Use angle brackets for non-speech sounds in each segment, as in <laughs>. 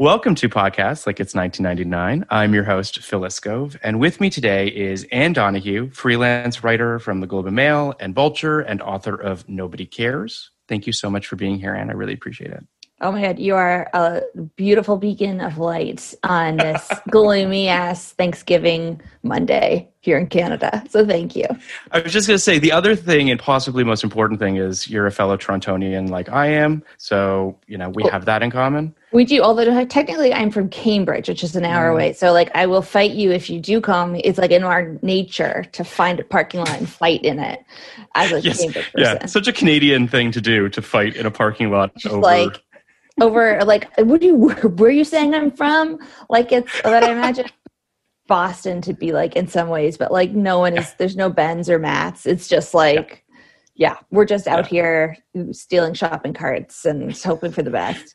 Welcome to Podcasts Like It's 1999. I'm your host, Phil Iscove, and with me today is Anne Donahue, freelance writer from the Globe and Mail and Vulture and author of Nobody Cares. Thank you so much for being here, Anne. I really appreciate it. Oh my God, you are a beautiful beacon of light on this <laughs> gloomy ass Thanksgiving Monday here in Canada. So thank you. I was just going to say the other thing, and possibly most important thing, is you're a fellow Torontonian like I am. So, you know, we have that in common. We do, although technically I'm from Cambridge, which is an hour mm. away. So, like, I will fight you if you do come. It's like in our nature to find a parking lot and fight in it as a <laughs> Yes. Cambridge person. Yeah. Such a Canadian thing to do to fight in a parking lot Just over. like over like what do you <laughs> where are you saying I'm from? Like it's that I imagine <laughs> Boston to be like in some ways, but like no one is there's no Bens or Mats. It's just like yeah, we're just out here stealing shopping carts and hoping for the best.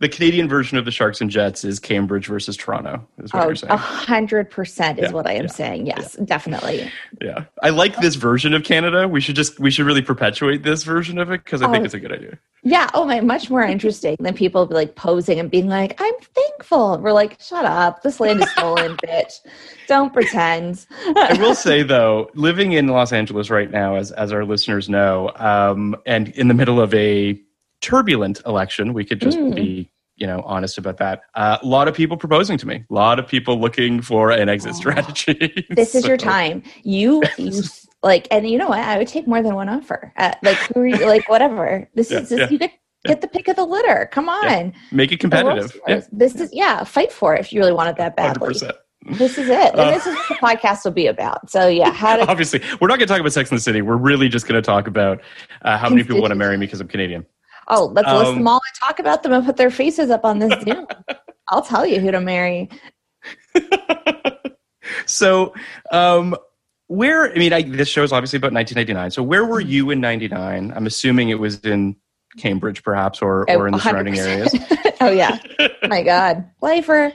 The Canadian version of the Sharks and Jets is Cambridge versus Toronto, is what Oh, you're saying. a hundred percent is Yeah, what I am yeah, saying. Yes, definitely. Yeah, I like this version of Canada. We should just we should really perpetuate this version of it because I think Oh. it's a good idea. Yeah. Oh my, much more interesting than people like posing and being like, "I'm thankful." We're like, "Shut up! This land is stolen, <laughs> bitch. Don't pretend." I will <laughs> say though, living in Los Angeles right now, as as our listeners know, um, and in the middle of a turbulent election, we could just Mm. be you know honest about that. Uh, a lot of people proposing to me, a lot of people looking for an exit strategy. <laughs> this is your time. You, you <laughs> like, and you know what? I would take more than one offer. Uh, like, who are you, like, whatever. This Yeah, is this, yeah, you get get the pick of the litter. Come on, Make it competitive. Yeah. This is yeah. Fight for it if you really want it that hundred badly. percent. This is it. Uh, and this is what the podcast will be about. So yeah, <laughs> how to Obviously, we're not going to talk about Sex in the City. We're really just going to talk about uh, how many people want to marry me because I'm Canadian. Oh let's list Um, them all and talk about them and put their faces up on this <laughs> Zoom. I'll tell you who to marry. <laughs> so, um, where I mean, I, this show is obviously about 1999. So, where were you in '99? I'm assuming it was in Cambridge, perhaps, or or in the surrounding 100%. areas. <laughs> oh yeah. My God. Lifer.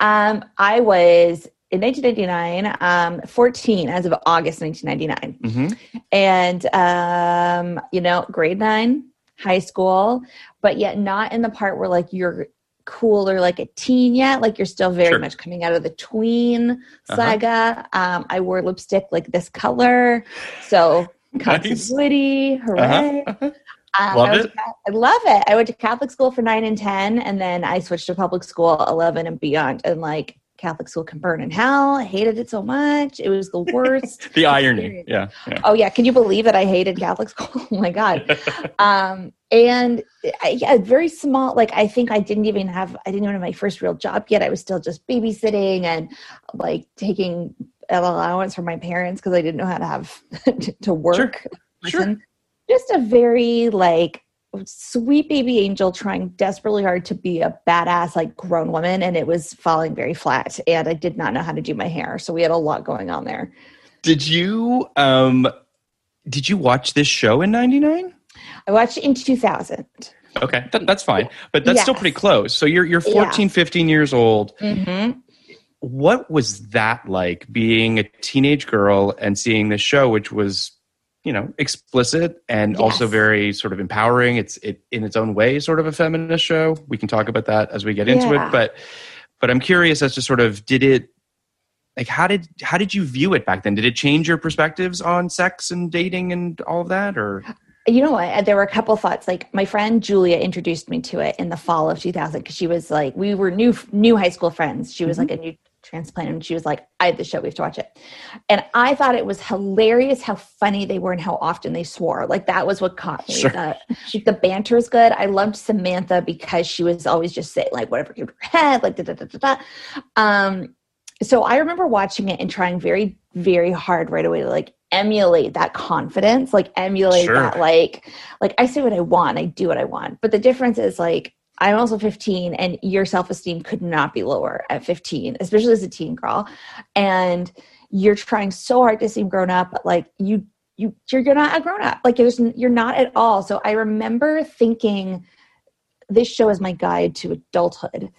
Um, I was in 1999, um, 14 as of August 1999. hmm And, um, you know, grade nine, high school, but yet not in the part where like you're cool or like a teen yet. Like you're still very Sure. much coming out of the tween Uh-huh. saga. Um, I wore lipstick like this color. So <laughs> continuity, hooray. Uh-huh. Um, Loved I, it? to I love it. I went to Catholic school for nine and 10, and then I switched to public school 11 and beyond and like Catholic school can burn in hell. I hated it so much. It was the <laughs> worst. the irony. Yeah. yeah. Oh yeah, can you believe that I hated Catholic <laughs> school? oh my god. <laughs> um, and I, yeah, very small. Like I think I didn't even have I didn't even have my first real job yet. I was still just babysitting and like taking an allowance from my parents because I didn't know how to have to work. Sure. Person. Just a very like sweet baby angel trying desperately hard to be a badass like grown woman and it was falling very flat and I did not know how to do my hair. So we had a lot going on there. Did you um did you watch this show in 99? I watched it in 2000. Okay, that, that's fine. But that's still pretty close. So you're you're Yeah. 14, 15 years old. Mm-hmm. What was that like being a teenage girl and seeing this show which was you know explicit and also very sort of empowering it's it in its own way sort of a feminist show we can talk about that as we get into Yeah. it but but i'm curious as to sort of did it like how did how did you view it back then did it change your perspectives on sex and dating and all of that or You know what? There were a couple thoughts. Like my friend Julia introduced me to it in the fall of 2000 because she was like, we were new new high school friends. She was mm-hmm. like a new transplant, and she was like, I have the show. We have to watch it. And I thought it was hilarious how funny they were and how often they swore. Like that was what caught me. Sure. The, the banter is good. I loved Samantha because she was always just saying like whatever came to her head, like da da da da da. Um, so I remember watching it and trying very, very hard right away to like emulate that confidence, like emulate Sure. that like like I say what I want, I do what I want. But the difference is like I'm also 15 and your self-esteem could not be lower at 15, especially as a teen girl. And you're trying so hard to seem grown up, but like you you you're, you're not a grown up. Like there's you're not at all. So I remember thinking this show is my guide to adulthood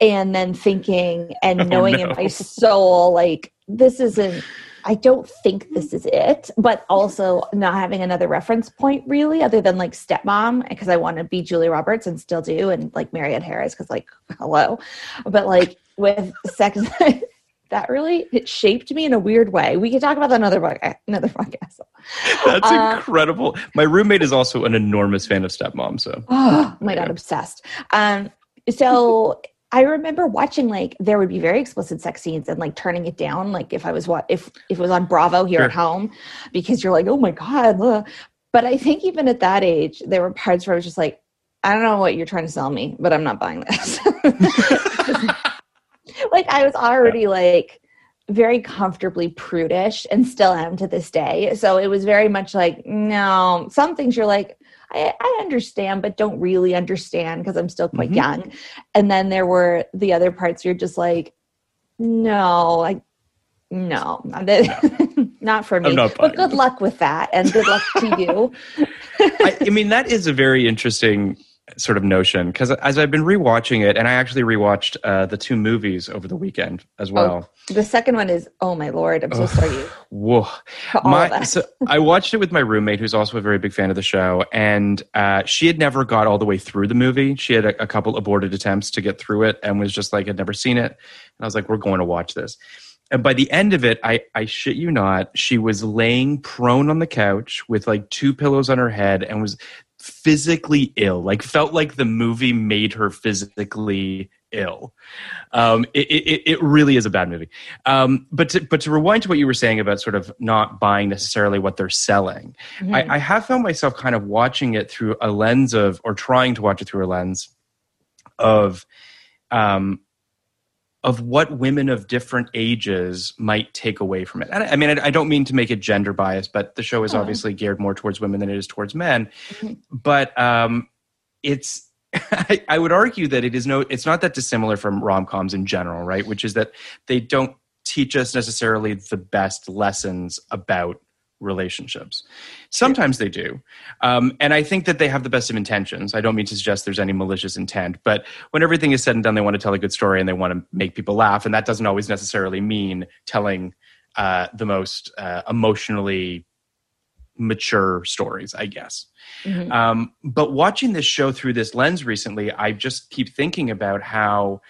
and then thinking and <laughs> Oh, knowing in my soul like this isn't i don't think this is it but also not having another reference point really other than like stepmom because i want to be julia roberts and still do and like mariette harris because like <laughs> hello. But like with sex <laughs> that really it shaped me in a weird way. We could talk about that another another podcast. <laughs> That's Uh, incredible. My roommate is also an enormous fan of stepmom so. <gasps> Oh my god, obsessed. Um, so I remember watching like there would be very explicit sex scenes and like turning it down, like if I was what if if it was on Bravo here at home, because you're like, oh my god. ugh. But I think even at that age, there were parts where I was just like, I don't know what you're trying to sell me, but I'm not buying this. <laughs> like I was already like very comfortably prudish and still am to this day. So it was very much like, no, some things you're like, I, I understand, but don't really understand because I'm still quite Mhm. young. And then there were the other parts you're just like, no, I no, <laughs> <laughs> not for me. Not but good luck with that, and good luck to you. <laughs> I, I mean, that is a very interesting sort of notion because as I've been rewatching it, and I actually rewatched uh, the two movies over the weekend as well. The second one is, oh my lord, I'm so sorry. Whoa. My, so I watched it with my roommate, who's also a very big fan of the show, and uh, she had never got all the way through the movie. She had a, a couple aborted attempts to get through it, and was just like, had never seen it. And I was like, "We're going to watch this." And by the end of it, I, I shit you not, she was laying prone on the couch with like two pillows on her head and was physically ill. Like felt like the movie made her physically ill. Um, it, it, it really is a bad movie. Um, but to, but to rewind to what you were saying about sort of not buying necessarily what they're selling, Mm-hmm. I, I have found myself kind of watching it through a lens of, or trying to watch it through a lens of, um, of what women of different ages might take away from it. And I, I mean, I, don't mean to make it gender biased, but the show is Oh. obviously geared more towards women than it is towards men. Mhm. But um, it's <laughs> I, I would argue that it is no, it's not that dissimilar from rom coms in general, right? Which is that they don't teach us necessarily the best lessons about relationships. Sometimes they do. Um, and I think that they have the best of intentions. I don't mean to suggest there's any malicious intent, but when everything is said and done, they want to tell a good story and they want to make people laugh. And that doesn't always necessarily mean telling uh, the most uh, emotionally mature stories, I guess. Mhm. Um, but watching this show through this lens recently, I just keep thinking about how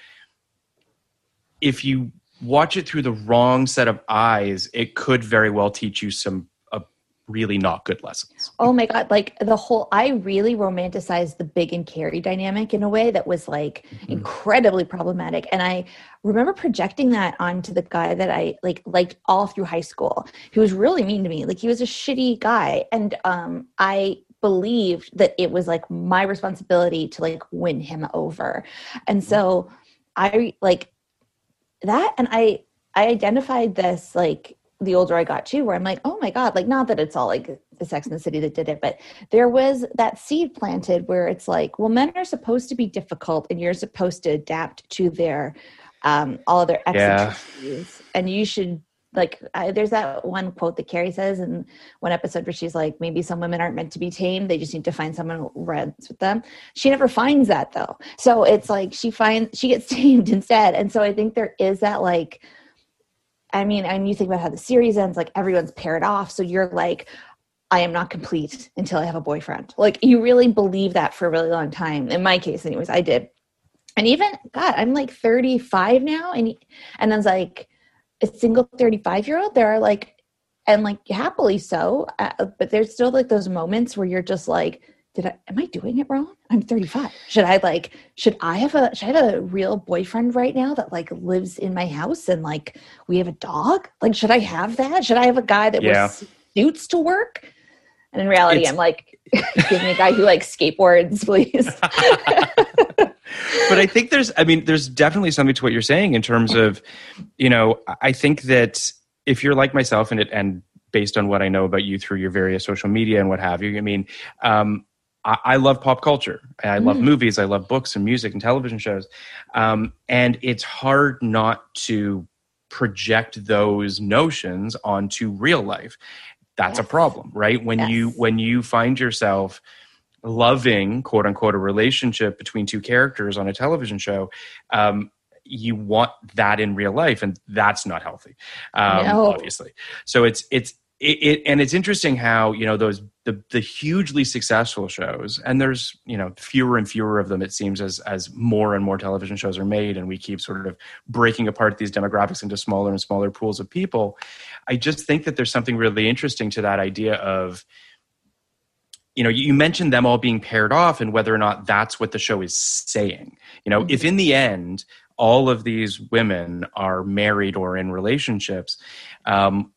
if you watch it through the wrong set of eyes, it could very well teach you some really not good lessons. Oh my god! Like the whole, I really romanticized the Big and Carrie dynamic in a way that was like Mm-hmm. incredibly problematic, and I remember projecting that onto the guy that I like liked all through high school. He was really mean to me. Like he was a shitty guy, and um, I believed that it was like my responsibility to like win him over, and so I like that, and I I identified this like the older I got too, where I'm like, oh my God, like not that it's all like the Sex in the City that did it, but there was that seed planted where it's like, well, men are supposed to be difficult and you're supposed to adapt to their um all of their Yeah. And you should like I, there's that one quote that Carrie says in one episode where she's like, maybe some women aren't meant to be tamed. They just need to find someone who runs with them. She never finds that though. So it's like she finds she gets <laughs> tamed instead. And so I think there is that like I mean, and you think about how the series ends, like everyone's paired off. So you're like, I am not complete until I have a boyfriend. Like you really believe that for a really long time. In my case, anyways, I did. And even God, I'm like 35 now, and and I was like a single 35 year old. There are like, and like happily so, uh, but there's still like those moments where you're just like, did I am I doing it wrong? I'm 35. Should I like should I have a should I have a real boyfriend right now that like lives in my house and like we have a dog? Like should I have that? Should I have a guy that Yeah. wears suits to work? And in reality, It's- I'm like, give me a guy who like skateboards, please. <laughs> but I think there's, I mean, there's definitely something to what you're saying in terms of, you know, I think that if you're like myself and it, and based on what I know about you through your various social media and what have you, I mean, um, I, I love pop culture. I love movies. I love books and music and television shows. Um, and it's hard not to project those notions onto real life. That's a problem, right? When you when you find yourself loving quote unquote a relationship between two characters on a television show um, you want that in real life and that's not healthy um, No. obviously so it's it's it, it and it's interesting how you know those the the hugely successful shows and there's you know fewer and fewer of them it seems as as more and more television shows are made and we keep sort of breaking apart these demographics into smaller and smaller pools of people. I just think that there's something really interesting to that idea of you know you mentioned them all being paired off and whether or not that's what the show is saying. You know if in the end all of these women are married or in relationships um,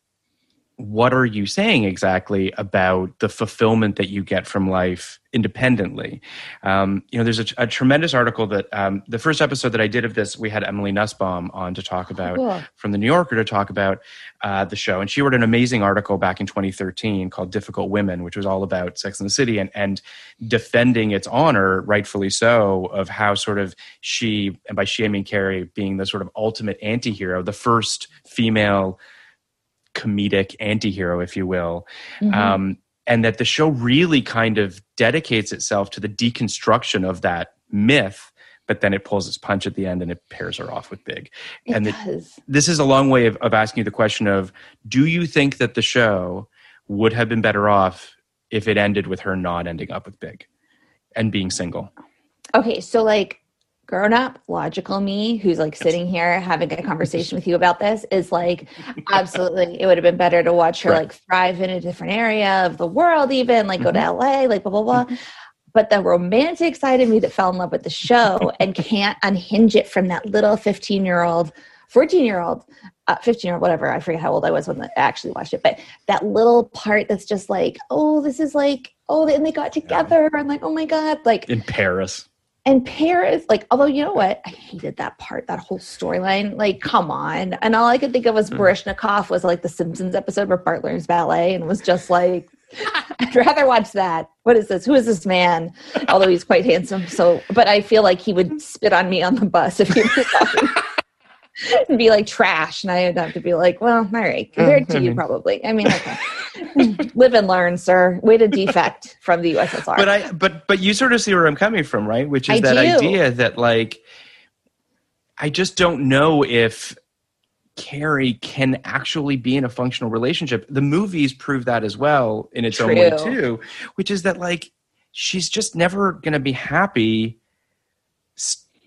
what are you saying exactly about the fulfillment that you get from life independently um, you know there's a, a tremendous article that um, the first episode that i did of this we had emily nussbaum on to talk about cool. from the new yorker to talk about uh, the show and she wrote an amazing article back in 2013 called difficult women which was all about sex in the city and, and defending its honor rightfully so of how sort of she and by she i mean carrie being the sort of ultimate anti-hero the first female comedic anti-hero if you will Mhm. um, and that the show really kind of dedicates itself to the deconstruction of that myth but then it pulls its punch at the end and it pairs her off with big it and does. this is a long way of, of asking you the question of do you think that the show would have been better off if it ended with her not ending up with big and being single Okay, so like grown up, logical me, who's like sitting here having a <laughs> conversation with you about this, is like, absolutely, it would have been better to watch her Right. like thrive in a different area of the world, even like go to LA, like blah, blah, blah. But the romantic side of me that fell in love with the show <laughs> and can't unhinge it from that little 15 year old, 14 year old, uh, 15 year old, whatever. I forget how old I was when I actually watched it. But that little part that's just like, oh, this is like, oh, and they got together. And like, oh my God. Like, in paris and Paris, like, although you know what, I hated that part, that whole storyline. Like, come on. And all I could think of was mm. Baryshnikov was like the Simpsons episode where Bart learns ballet and was just like, I'd rather watch that. What is this? Who is this man? Although he's quite handsome. So, but I feel like he would spit on me on the bus if he was talking <laughs> and be like trash. And I'd have to be like, well, all right, compared to you, mm-hmm. probably. I mean, okay. Live and learn, sir. Way to defect from the USSR. but i but but you sort of see where i'm coming from right which is I that do. idea that like i just don't know if carrie can actually be in a functional relationship the movies prove that as well in its own way too which is that like she's just never going to be happy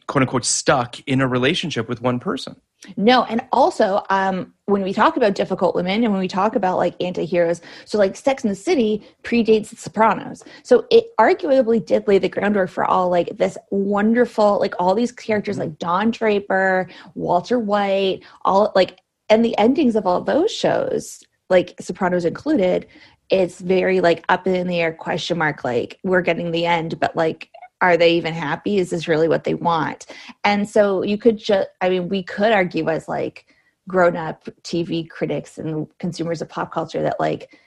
quote unquote stuck in a relationship with one person No, and also um, when we talk about difficult women and when we talk about like anti-heroes, so like Sex in the City predates The Sopranos. So it arguably did lay the groundwork for all like this wonderful, like all these characters like Don Draper, Walter White, all like and the endings of all those shows, like Sopranos included, it's very like up in the air question mark, like we're getting the end, but like are they even happy? Is this really what they want? And so you could just, I mean, we could argue as like grown up TV critics and consumers of pop culture that like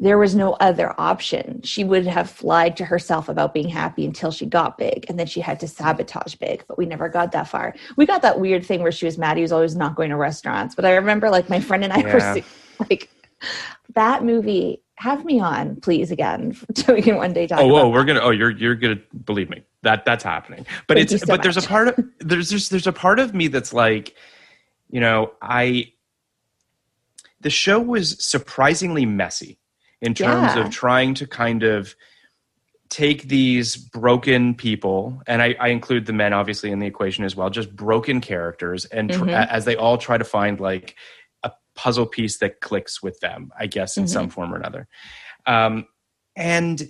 there was no other option. She would have lied to herself about being happy until she got big, and then she had to sabotage big. But we never got that far. We got that weird thing where she was mad he was always not going to restaurants. But I remember like my friend and I Yeah. were like that movie. Have me on, please, again, <laughs> so we can one day talk. Oh, whoa, we're gonna. Oh, you're you're gonna believe me that that's happening. But Thank it's so but there's a part of <laughs> there's there's there's a part of me that's like, you know, I. The show was surprisingly messy in terms Yeah. of trying to kind of take these broken people, and I, I include the men obviously in the equation as well, just broken characters, and tr- Mhm. as they all try to find like puzzle piece that clicks with them, I guess, in some form or another. Um, and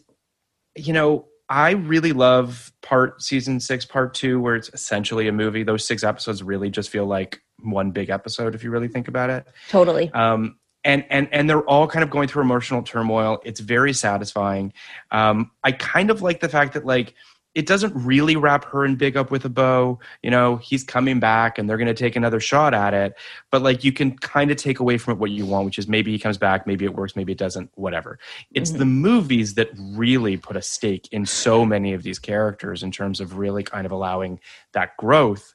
you know, I really love part season six, part two, where it's essentially a movie. Those six episodes really just feel like one big episode if you really think about it. totally. Um, and and and they're all kind of going through emotional turmoil. It's very satisfying. Um, I kind of like the fact that like it doesn't really wrap her and Big up with a bow. You know, he's coming back and they're going to take another shot at it. But like you can kind of take away from it what you want, which is maybe he comes back, maybe it works, maybe it doesn't, whatever. It's the movies that really put a stake in so many of these characters in terms of really kind of allowing that growth.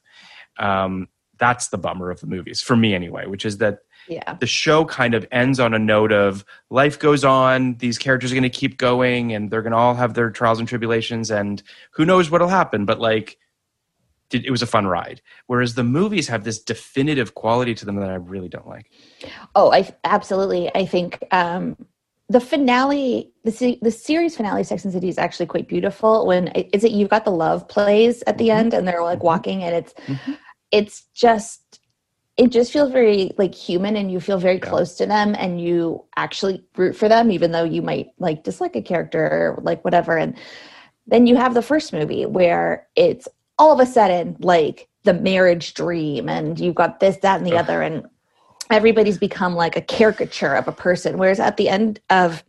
Um, that's the bummer of the movies for me anyway, which is that Yeah. the show kind of ends on a note of life goes on these characters are going to keep going and they're going to all have their trials and tribulations and who knows what'll happen but like it was a fun ride whereas the movies have this definitive quality to them that i really don't like Oh, I absolutely. I think um, the finale, the the series finale, Sex and City, is actually quite beautiful. When is it? You've got the love plays at the end, and they're like walking, and it's it's just it just feels very like human, and you feel very close to them, and you actually root for them, even though you might like dislike a character or like whatever. And then you have the first movie where it's all of a sudden like the marriage dream, and you've got this, that, and the other, and everybody's become like a caricature of a person. Whereas at the end of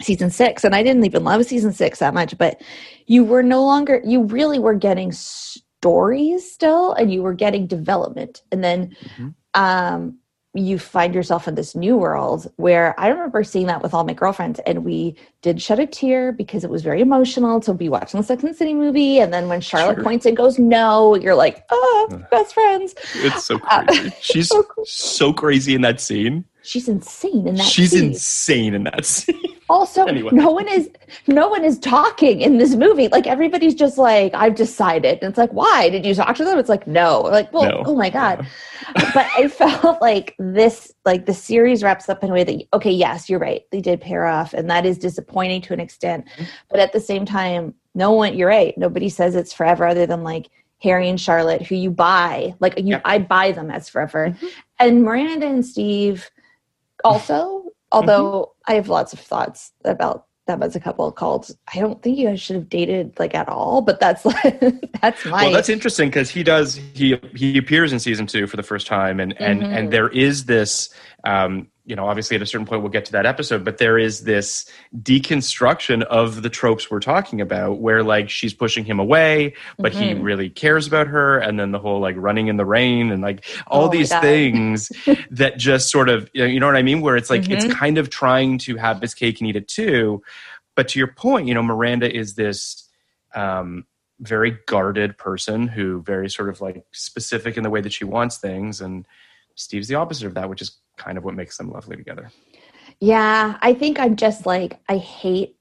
season six, and I didn't even love season six that much, but you were no longer, you really were getting stories still, and you were getting development. And then um, you find yourself in this new world where I remember seeing that with all my girlfriends, and we did shed a tear because it was very emotional to be watching the Sex and City movie. And then when Charlotte Sure. points and goes, No, you're like, Oh, best friends. it's so Uh, crazy <laughs> she's so cool. so crazy in that scene She's insane in that she's scene. insane in that <laughs> scene. Also Anyway. no one is no one is talking in this movie. Like everybody's just like i've decided. And it's like why? Did you talk to them? It's like no. Like well No. oh my god. <laughs> But i felt like this like the series wraps up in a way that okay yes you're right they did pair off and that is disappointing to an extent. Mm-hmm. But at the same time no one you're right nobody says it's forever other than like harry and charlotte who you buy like you Yep. i buy them as forever. Mm-hmm. And miranda and steve also although i have lots of thoughts about them as a couple called i don't think you guys should have dated like at all but that's <laughs> that's my well that's interesting because he does he he appears in season two for the first time and and Mhm. and there is this um you know obviously at a certain point we'll get to that episode but there is this deconstruction of the tropes we're talking about where like she's pushing him away but he Mhm. really cares about her and then the whole like running in the rain and like all Oh these things <laughs> that just sort of you know, what i mean where it's like it's Mhm. kind of trying to have his cake and eat it too but to your point you know miranda is this um very guarded person who very sort of like specific in the way that she wants things and steve's the opposite of that which is kind of what makes them lovely together yeah i think i'm just like i hate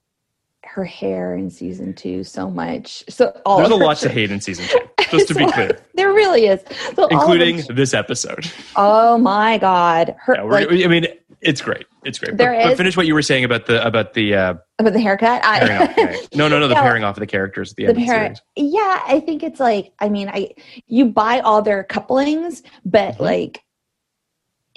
her hair in season two so much so all there's a lot to <laughs> hate in season two just to be clear <laughs> there really is so including them- this episode oh my god her Yeah, like, i mean It's great. It's great. There but, but finish what you were saying about the about the uh, About the haircut, I, off. No, no, no. The <laughs> Yeah. pairing off of the characters at the, the end of the yeah i think it's like i mean i you buy all their couplings but Mm-hmm. like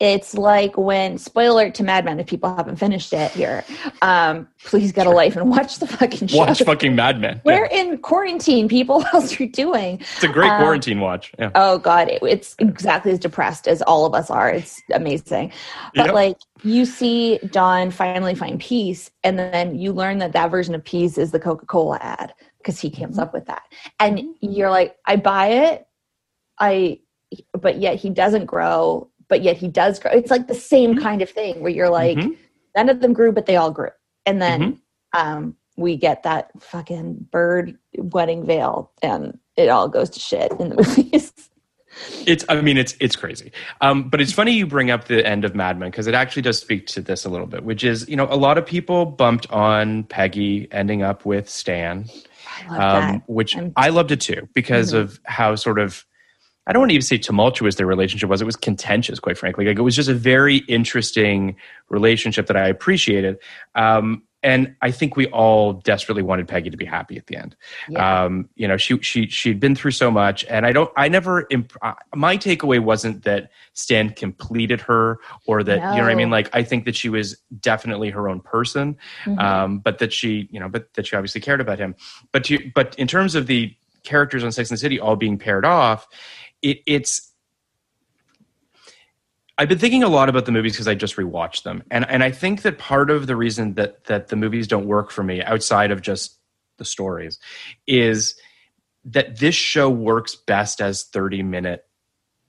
it's like when spoiler alert to Mad Men if people haven't finished it here um please get a life and watch the fucking show Watch fucking Mad Men. we're Yeah. in quarantine people <laughs> what else are you doing It's a great um, quarantine watch. Yeah. oh god it, it's exactly as depressed as all of us are it's amazing but Yep. like you see Don finally find peace and then you learn that that version of peace is the coca-cola ad because he comes up with that and you're like i buy it i but yet he doesn't grow but yet he does grow it's like the same kind of thing where you're like Mhm. none of them grew but they all grew and then Mm-hmm. um we get that fucking bird wedding veil and it all goes to shit in the <laughs> movies It's. I mean, it's it's crazy. Um, but it's funny you bring up the end of Mad Men because it actually does speak to this a little bit, which is you know a lot of people bumped on Peggy ending up with Stan, I love that. um, which I'm- I loved it too because Mhm. of how sort of I don't want to even say tumultuous their relationship was. It was contentious, quite frankly. Like it was just a very interesting relationship that I appreciated. Um, and I think we all desperately wanted Peggy to be happy at the end. Yeah. Um, you know, she she she'd been through so much, and I don't. I never. Imp- my takeaway wasn't that Stan completed her, or that you know what I mean. Like I think that she was definitely her own person, Mhm. um, but that she, you know, but that she obviously cared about him. But to, but in terms of the characters on Sex and the City all being paired off, it, it's. I've been thinking a lot about the movies because I just rewatched them, and and I think that part of the reason that that the movies don't work for me outside of just the stories is that this show works best as 30 minute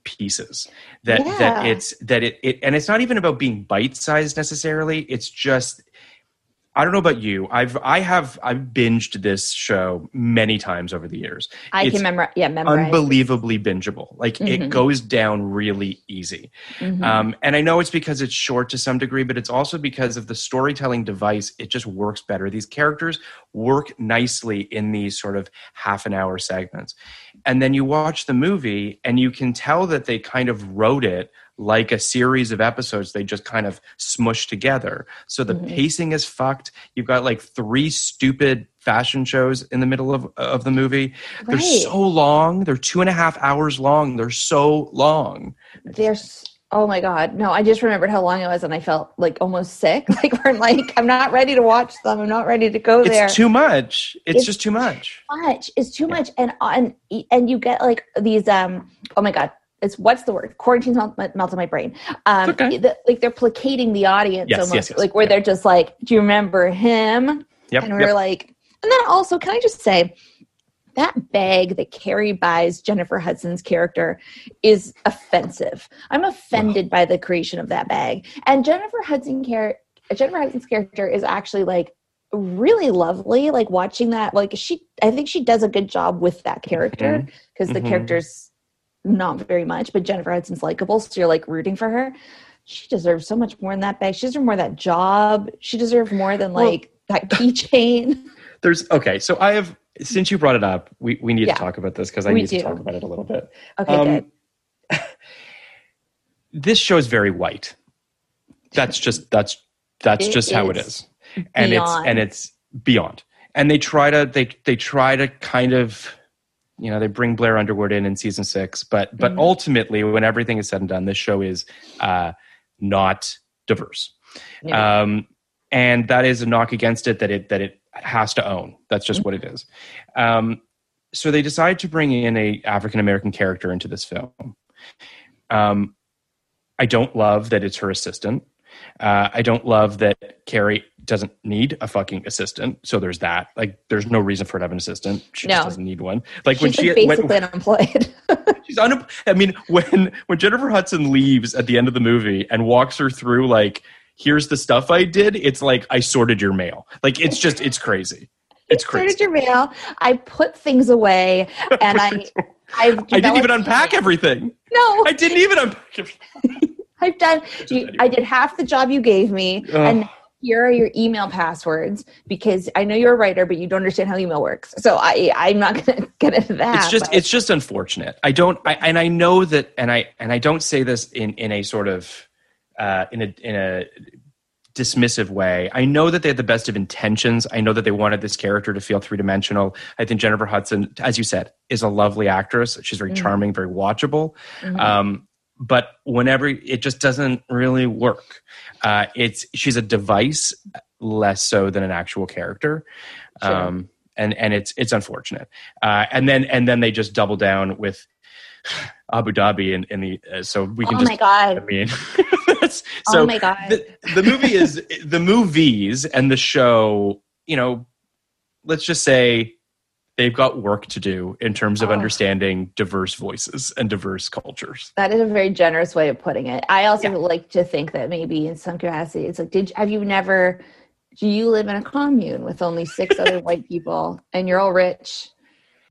pieces. That that it's that it, it and it's not even about being bite sized necessarily. It's just I don't know about you. I've I have I've binged this show many times over the years. I It's can memorize. Yeah, memorize. Unbelievably bingeable. Like it Mhm. goes down really easy. Mhm. Um, and I know it's because it's short to some degree, but it's also because of the storytelling device. It just works better. These characters work nicely in these sort of half an hour segments. And then you watch the movie and you can tell that they kind of wrote it like a series of episodes they just kind of smushed together. So the Mhm. pacing is fucked. You've got like three stupid fashion shows in the middle of, of the movie. They're so long. They're two and a half hours long. They're so long. There's. Oh my god! No, I just remembered how long it was, and I felt like almost sick. <laughs> Like we're like, I'm not ready to watch them. I'm not ready to go there. It's too much. It's, It's just too much. much. It's too much, and and and you get like these. Um. Oh my god. It's what's the word? Quarantine melt, melted my brain. Um, okay. the- like they're placating the audience Yes, almost, yes, yes. like where Yeah. they're just like, "Do you remember him?" Yep. and we yep. like, and then also, can I just say, that bag that Carrie buys Jennifer Hudson's character is offensive. I'm offended by the creation of that bag. And Jennifer Hudson char- Jennifer Hudson's character is actually like really lovely. Like watching that, like she, I think she does a good job with that character because the Mhm. character's not very much, but Jennifer Hudson's likable, so you're like rooting for her. She deserves so much more than that bag. She deserves more than that job. She deserves more than Well- like that keychain. <laughs> There's okay. So I have since you brought it up, we, we need Yeah. to talk about this because I We need do. to talk about it a little bit. Okay, Um, good. <laughs> This show is very white. That's just that's that's It just how it is is, and it's and it's beyond. And they try to they they try to kind of you know they bring Blair Underwood in in season six, but but Mhm. ultimately when everything is said and done, this show is uh, not diverse. Yeah. um, and that is a knock against it that it that it has to own. That's just what it is. Um, so they decide to bring in a African American character into this film. Um, I don't love that it's her assistant. Uh, I don't love that Carrie doesn't need a fucking assistant. So there's that. Like, there's no reason for her to have an assistant. She No. just doesn't need one. Like She's when she like when- basically unemployed. <laughs> She's un- I mean, when when Jennifer Hudson leaves at the end of the movie and walks her through, like, here's the stuff I did. It's like I sorted your mail. Like, it's just it's crazy. It's Started crazy. your mail. I put things away, and I, <laughs> I've I didn't even developed- unpack everything. No, I didn't even unpack everything. <laughs> I've done. You, I did half the job you gave me, Ugh. and here are your email passwords because I know you're a writer, but you don't understand how email works. So I, I'm not <laughs> going to get into that. it's just but- it's just unfortunate. I don't I, and I know that and I and I don't say this in in a sort of uh, in a in a dismissive way. I know that they had the best of intentions. I know that they wanted this character to feel three dimensional. I think Jennifer Hudson, as you said, is a lovely actress. She's very charming, very watchable. Um, but whenever it just doesn't really work, uh, it's she's a device less so than an actual character. Um, and and it's it's unfortunate. Uh, and then and then they just double down with Abu Dhabi in, in the uh, so we can Oh just my God. I mean, <laughs> that's, so Oh my God. The, the movie is the movies and the show. You know, let's just say they've got work to do in terms of Oh. understanding diverse voices and diverse cultures. That is a very generous way of putting it. I also like to think that maybe in some capacity, it's like, did have you never? Do you live in a commune with only six <laughs> other white people, and you're all rich,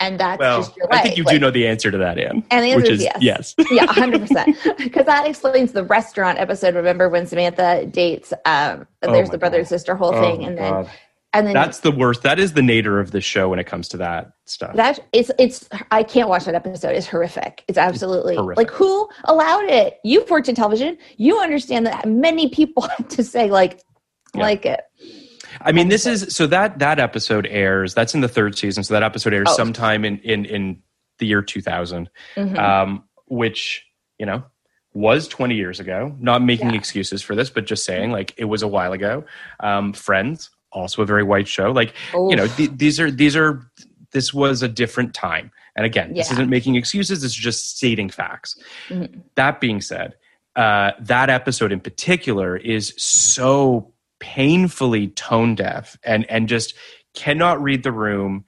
and that's Well, just your life? I think you Like, do know the answer to that, Anne. And the answer which is is yes. yes. <laughs> yeah, hundred percent. <laughs> Because that explains the restaurant episode. Remember when Samantha dates? Um, Oh there's the brother God. and sister whole Oh thing, and then God. And then That's the worst. That is the nadir of the show when it comes to that stuff. that it's it's I can't watch that episode. It's horrific. It's absolutely horrific. like who allowed it? You've worked in television. You understand that many people <laughs> had to say like Yeah. like it. I mean, this is so that that episode airs. That's in the third season. So that episode airs Oh. sometime in in in the year 2000, Mhm. um, which you know was 20 years ago. Not making Yeah. excuses for this, but just saying like it was a while ago. Um, Friends, also a very white show. Like you know, th- these are these are this was a different time. And again, this isn't making excuses. This is just stating facts. Mhm. That being said, uh, that episode in particular is so painfully tone deaf and and just cannot read the room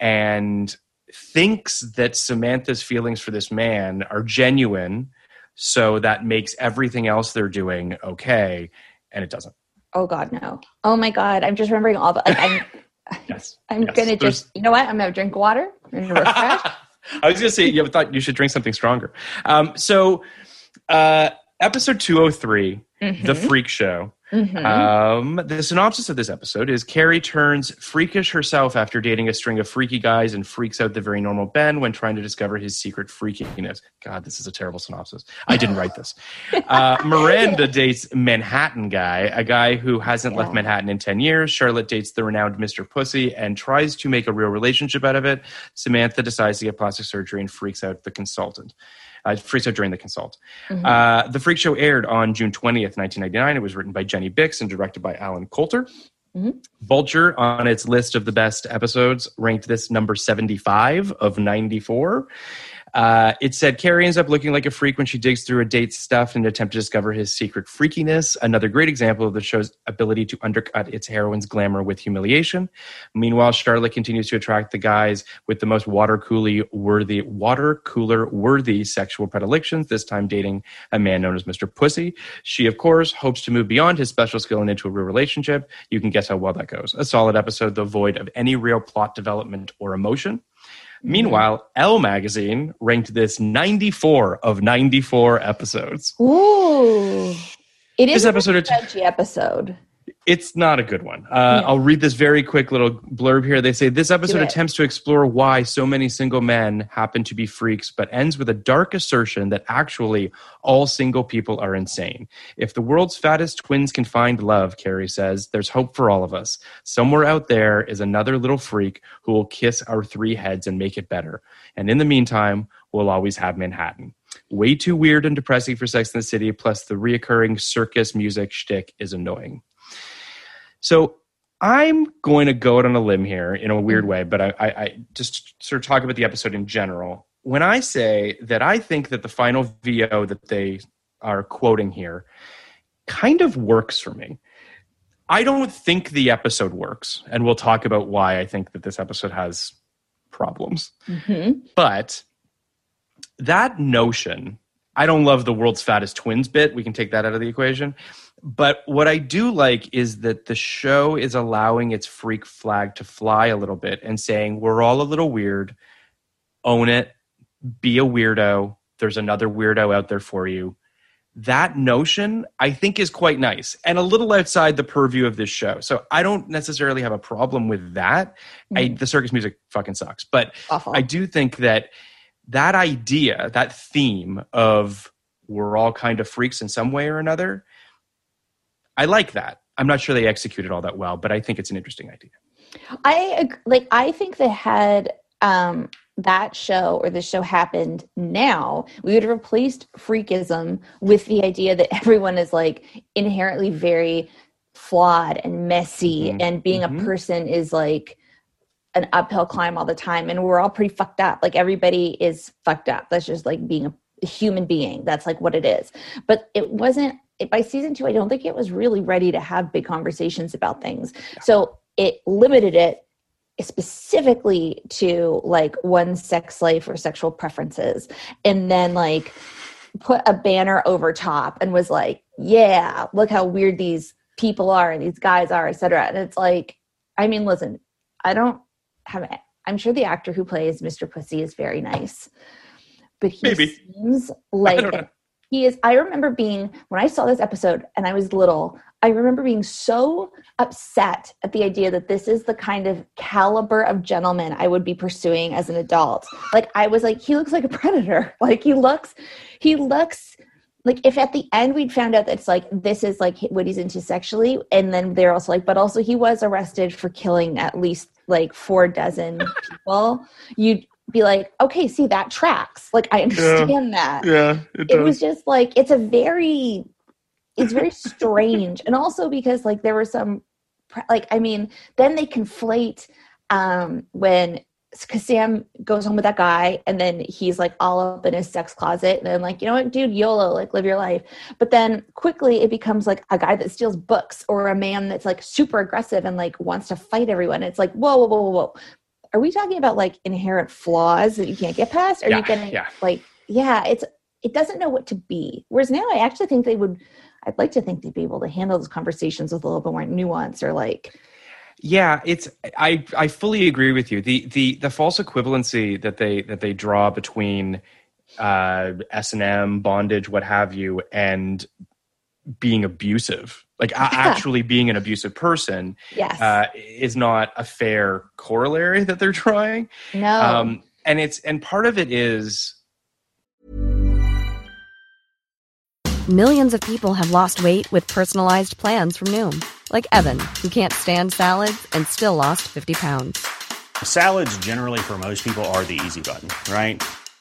and thinks that Samantha's feelings for this man are genuine, so that makes everything else they're doing okay, and it doesn't. Oh God, no. Oh my God, I'm just remembering all the. Like, I'm <laughs> Yes, I'm Yes. gonna There's- just. You know what? I'm gonna drink water. I'm <laughs> refresh. I was going to say, you thought you should drink something stronger. Um, so, uh, episode 203, The Freak Show. Mhm. Um, the synopsis of this episode is Carrie turns freakish herself after dating a string of freaky guys and freaks out the very normal Ben when trying to discover his secret freakiness. God, this is a terrible synopsis. I didn't write this. <laughs> Uh, Miranda dates Manhattan guy, a guy who hasn't left Manhattan in 10 years. Charlotte dates the renowned Mr. Pussy and tries to make a real relationship out of it. Samantha decides to get plastic surgery and freaks out the consultant. Uh, freaks out during the consult. Uh, the Freak Show aired on June 20th, 1999. It was written by Jenny Bicks and directed by Allen Coulter. Vulture, on its list of the best episodes, ranked this number 75 of 94. Uh, it said Carrie ends up looking like a freak when she digs through a date's stuff in an attempt to discover his secret freakiness. Another great example of the show's ability to undercut its heroine's glamour with humiliation. Meanwhile, Charlotte continues to attract the guys with the most water cooler worthy, water cooler worthy sexual predilections. This time, dating a man known as Mr. Pussy. She, of course, hopes to move beyond his special skill and into a real relationship. You can guess how well that goes. A solid episode, though void of any real plot development or emotion. Mm-hmm. Meanwhile, Elle magazine ranked this 94 of 94 episodes. Ooh, it is This episode very of t- edgy episode. It's not a good one. Uh, I'll read this very quick little blurb here. They say this episode attempts to explore why so many single men happen to be freaks, but ends with a dark assertion that actually all single people are insane. If the world's fattest twins can find love, Carrie says, there's hope for all of us. Somewhere out there is another little freak who will kiss our three heads and make it better. And in the meantime, we'll always have Manhattan. Way too weird and depressing for Sex in the City, plus the reoccurring circus music shtick is annoying. So I'm going to go out on a limb here in a weird way, but I, I, I just sort of talk about the episode in general. When I say that I think that the final VO that they are quoting here kind of works for me. I don't think the episode works, and we'll talk about why I think that this episode has problems. Mhm. But that notion, I don't love the world's fattest twins bit. We can take that out of the equation. But what I do like is that the show is allowing its freak flag to fly a little bit and saying, we're all a little weird, own it, be a weirdo. There's another weirdo out there for you. That notion, I think, is quite nice and a little outside the purview of this show. So I don't necessarily have a problem with that. I, mm. the circus music fucking sucks. But Awful. I do think that that idea, that theme of we're all kind of freaks in some way or another, I like that. I'm not sure they executed all that well, but I think it's an interesting idea. I like. I think they had um, that show or the show happened now, we would have replaced freakism with the idea that everyone is like inherently very flawed and messy, Mhm. and being Mhm. a person is like an uphill climb all the time, and we're all pretty fucked up. Like everybody is fucked up. That's just like being a human being. That's like what it is. But it wasn't. By season two, I don't think it was really ready to have big conversations about things. So it limited it specifically to like one sex life or sexual preferences and then like put a banner over top and was like yeah look how weird these people are and these guys are etc and it's like i mean listen i don't have i'm sure the actor who plays mr pussy is very nice but he Maybe. seems <laughs> like. He is i remember being when i saw this episode and i was little i remember being so upset at the idea that this is the kind of caliber of gentleman i would be pursuing as an adult. Like i was like he looks like a predator. <laughs> Like he looks he looks like if at the end we'd found out that it's like this is like what he's into sexually and then they're also like but also he was arrested for killing at least like four dozen people you'd be like okay see that tracks. Like i understand that. Yeah, it it was just like it's a very it's very strange. And also because like there were some like i mean then they conflate um when because sam goes home with that guy and then he's like all up in his sex closet and then like you know what dude? Yolo like live your life. But then quickly it becomes like a guy that steals books or a man that's like super aggressive and like wants to fight everyone. It's like whoa whoa whoa, whoa. Are we talking about like inherent flaws that you can't get past are Yeah, you getting yeah. like yeah it's it doesn't know what to be whereas now i actually think they would i'd like to think they'd be able to handle those conversations with a little bit more nuance or like Yeah, it's I I fully agree with you. The the the false equivalency that they that they draw between uh S and M, bondage, what have you, and being abusive, like Yeah. actually being an abusive person, yes uh, is not a fair corollary that they're trying no Um, and it's and part of it is Millions of people have lost weight with personalized plans from Noom, like Evan, who can't stand salads and still lost 50 pounds. Salads, generally, for most people, are the easy button, right?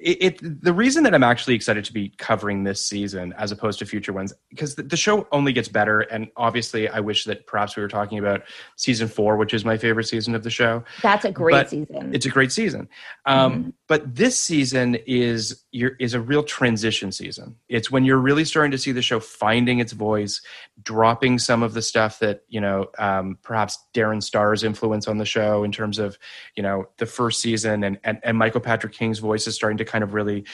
it, it the reason that I'm actually excited to be covering this season as opposed to future ones because the, the show only gets better and obviously I wish that perhaps we were talking about season 4 which is my favorite season of the show. That's a great but season. it's a great season. Um, Mhm. But this season is is a real transition season. It's when you're really starting to see the show finding its voice dropping some of the stuff that you know um, perhaps darren star's influence on the show in terms of you know the first season and, and, and michael patrick king's voice is starting to kind of really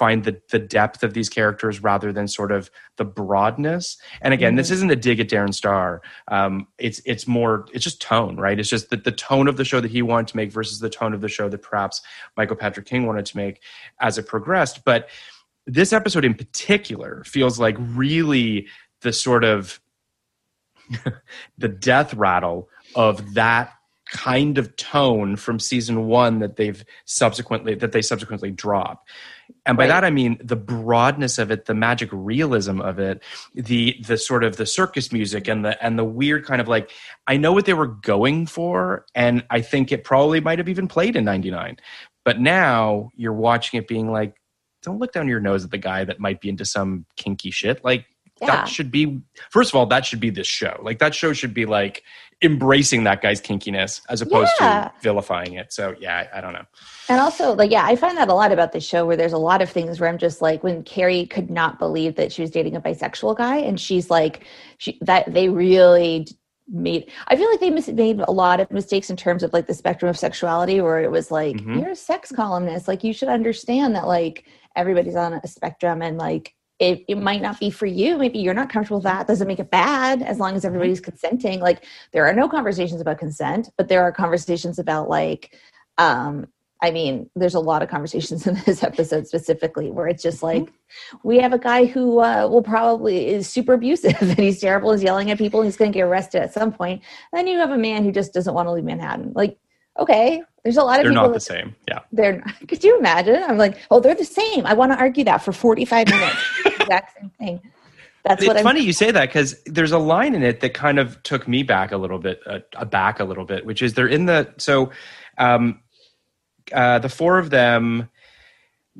find the, the depth of these characters rather than sort of the broadness. And again this isn't a dig at darren star. Um, it's it's more it's just tone right? It's just that the tone of the show that he wanted to make versus the tone of the show that perhaps michael patrick king wanted to make as it progressed. But this episode in particular feels like really the sort of <laughs> the death rattle of that kind of tone from season one that they've subsequently that they subsequently drop and by Right. that i mean the broadness of it the magic realism of it the the sort of the circus music and the and the weird kind of like i know what they were going for and i think it probably might have even played in 99 but now you're watching it being like don't look down your nose at the guy that might be into some kinky shit like Yeah. that should be first of all that should be this show like that show should be like embracing that guy's kinkiness as opposed Yeah. to vilifying it. So yeah, I, I don't know. And also, like, yeah, I find that a lot about the show where there's a lot of things where I'm just like, when Carrie could not believe that she was dating a bisexual guy, and she's like, she that they really made. I feel like they mis- made a lot of mistakes in terms of like the spectrum of sexuality, where it was like, Mhm. you're a sex columnist, like you should understand that like everybody's on a spectrum, and like it, it might not be for you. Maybe you're not comfortable with that. Doesn't make it bad as long as everybody's consenting. Like there are no conversations about consent, but there are conversations about like, um, I mean, there's a lot of conversations in this <laughs> episode specifically where it's just like, we have a guy who uh, will probably is super abusive <laughs> and he's terrible, he's yelling at people, he's going to get arrested at some point. Then you have a man who just doesn't want to leave Manhattan. Like, okay, there's a lot of people. They're people not the same. Yeah. they're not, <laughs> could you imagine i'm like oh they're the same i want to argue that for 45 minutes exact same thing that's it's what i'm funny you say that because there's a line in it that kind of took me back a little bit, uh, aback a little bit, which is they're in the so um, uh, the four of them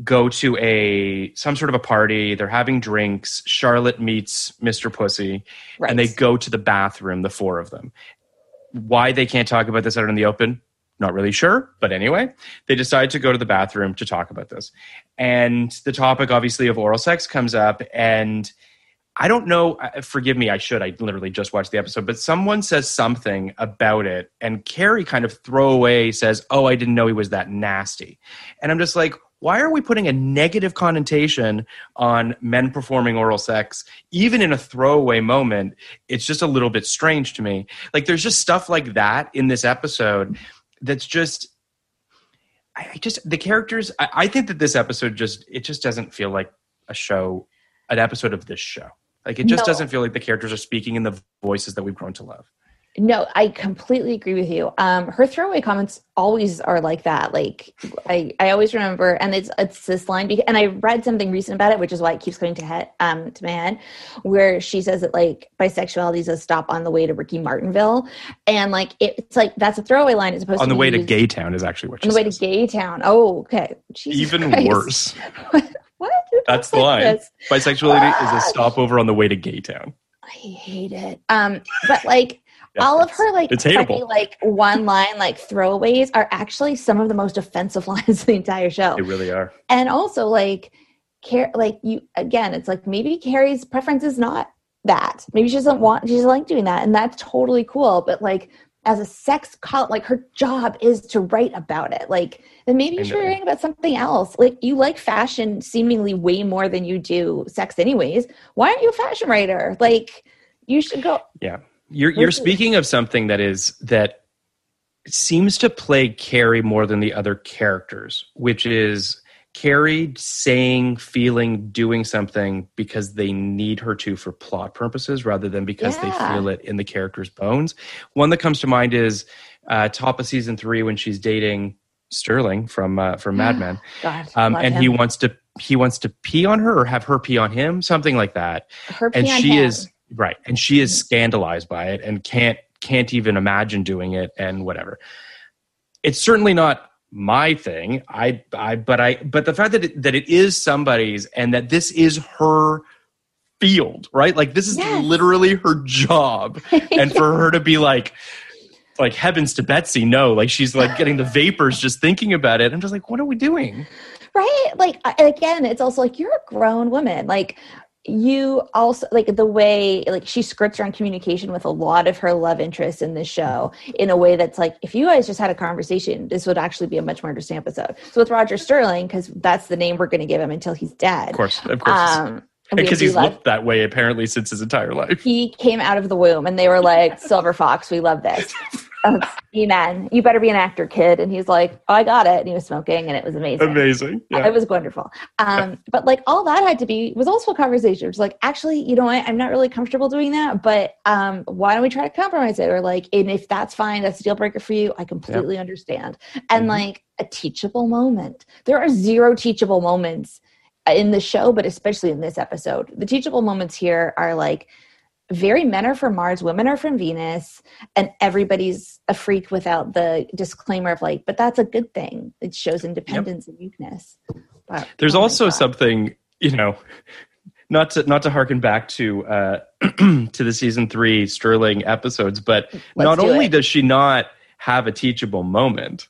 go to a some sort of a party. They're having drinks. Charlotte meets Mr. Pussy, right and they go to the bathroom. The four of them. Why they can't talk about this out in the open? Not really sure, but anyway, they decide to go to the bathroom to talk about this. And the topic, obviously, of oral sex comes up, and I don't know. uh, Forgive me, I should. I literally just watched the episode, but someone says something about it, and Carrie kind of throwaway says, "Oh, I didn't know he was that nasty," and I'm just like. Why are we putting a negative connotation on men performing oral sex, even in a throwaway moment? It's just a little bit strange to me. Like, there's just stuff like that in this episode that's just I just the characters. I, I think that this episode just it just doesn't feel like a show, an episode of this show. Like it just No. doesn't feel like the characters are speaking in the voices that we've grown to love. no i completely agree with you um her throwaway comments always are like that like i i always remember and it's it's this line because, and i read something recent about it which is why it keeps coming to head um to my head where she says that like bisexuality is a stop on the way to ricky martinville and like it, it's like that's a throwaway line as opposed to On to the way to used- Gay Town is actually what she on the way to gay town oh okay Jesus Even Christ. worse. <laughs> what That's the like line. this? Bisexuality is a stopover on the way to Gay Town. I hate it. Um, but like Yeah, all of her like it's funny, like one line like throwaways are actually some of the most offensive <laughs> lines of the entire show. They really are. And also like care like you again, it's like maybe Carrie's preference is not that. Maybe she doesn't want she doesn't like doing that, and that's totally cool. But like as a sex col like her job is to write about it. Like then maybe you should be writing about something else. Like you like fashion seemingly way more than you do sex anyways. Why aren't you a fashion writer? Like you should go Yeah. You're you're speaking of something that is that seems to plague Carrie more than the other characters, which is Carrie saying, feeling, doing something because they need her to for plot purposes rather than because they feel it in the character's bones. One that comes to mind is uh, top of season three when she's dating Sterling from uh, from Mad <gasps> Men, God, um, and him. he wants to he wants to pee on her or have her pee on him, something like that her and she him. is right and she is scandalized by it and can't can't even imagine doing it and whatever it's certainly not my thing. I i but i but the fact that it, that it is somebody's and that this is her field right? Like this is Yes. literally her job. <laughs> And for her to be like like heavens to betsy no. Like she's like getting the vapors just thinking about it. I'm just like what are we doing? Right? Like again it's also like you're a grown woman. Like you also like the way like she scripts around communication with a lot of her love interests in this show in a way that's like if you guys just had a conversation this would actually be a much more interesting episode. So with roger sterling because that's the name we're going to give him until he's dead. Of course of course. Um because he's love- looked that way apparently since his entire life. He came out of the womb and they were like silver fox we love this <laughs> um, amen you better be an actor kid. And he's like oh, i got it. And he was smoking and it was amazing. Amazing. Yeah. it was wonderful. Um but like all that had to be was also a conversation. It was like actually you know what? I'm not really comfortable doing that but um why don't we try to compromise it? Or like and if that's fine that's a deal breaker for you i completely understand. And Mhm. like a teachable moment. There are zero teachable moments in the show but especially in this episode. The teachable moments here are like very men are from Mars, women are from Venus, and everybody's a freak without the disclaimer of like, but that's a good thing. It shows independence and uniqueness. But, There's oh also something, you know, not to not to harken back to uh, <clears throat> to the season three Sterling episodes, but not only it. does she not have a teachable moment,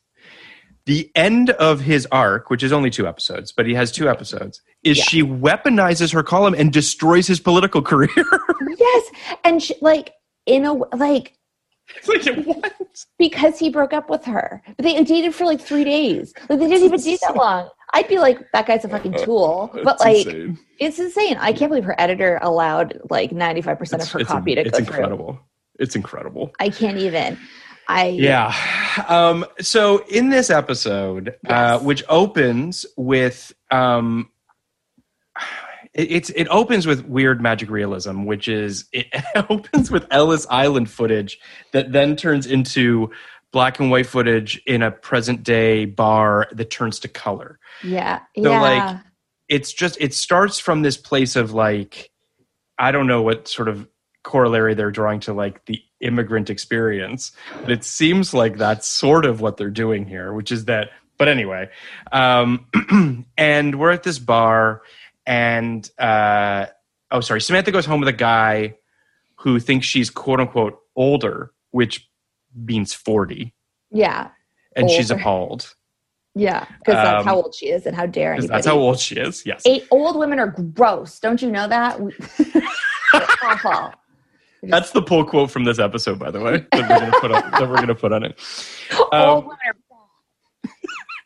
the end of his arc, which is only two episodes, but he has two episodes, is Yeah. she weaponizes her column and destroys his political <laughs> career. yes, and she, like in a like like <laughs> what? because he broke up with her, but they dated for like three days. Like they didn't even date that long. I'd be like, that guy's a <laughs> fucking tool. But That's like, insane. it's insane. I can't believe her editor allowed like ninety five percent of her it's, copy to go through. It's incredible. It's incredible. I can't even. I Yeah. Um, so in this episode, uh, which opens with um, it, it's it opens with weird magic realism, which is it <laughs> opens with Ellis Island footage that then turns into black and white footage in a present day bar that turns to color. yeah, So, yeah. like, It's just it starts from this place of like I don't know what sort of corollary they're drawing to like the immigrant experience, but it seems like that's sort of what they're doing here, which is that. But anyway, um, <clears throat> and we're at this bar, and uh, oh, sorry, Samantha goes home with a guy who thinks she's quote unquote older, which means forty, yeah, and she's appalled. yeah, because that's Um, how old she is, and how dare anybody? That's how old she is. Yes. Eight, old women are gross. Don't you know that? <laughs> Awful. That's the pull quote from this episode, by the way, that we're gonna put on, that we're gonna put on it. <laughs> Um,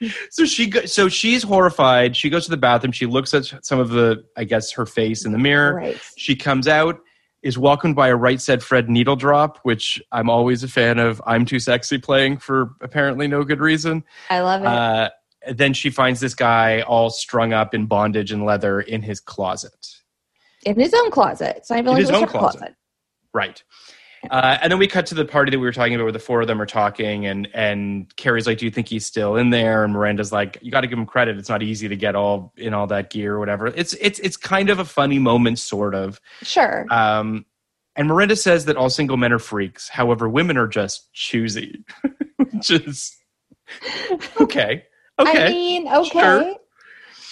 <laughs> so she go, so she's horrified. She goes to the bathroom. She looks at some of the, I guess, her face in the mirror. Right. She comes out, is welcomed by a right said Fred needle drop, which I'm always a fan of. I'm too sexy playing for apparently no good reason. I love it. Uh, then she finds this guy all strung up in bondage and leather in his closet. in his own closet. It's not even like his own her closet. Right. Uh, and then we cut to the party that we were talking about where the four of them are talking and and Carrie's like, Do you think he's still in there? And Miranda's like, You gotta give him credit. It's not easy to get all in all that gear or whatever. It's it's it's kind of a funny moment, sort of. Sure. Um and Miranda says that all single men are freaks. However, women are just choosy. <laughs> Which is okay. <laughs> Okay. I mean, okay. Sure.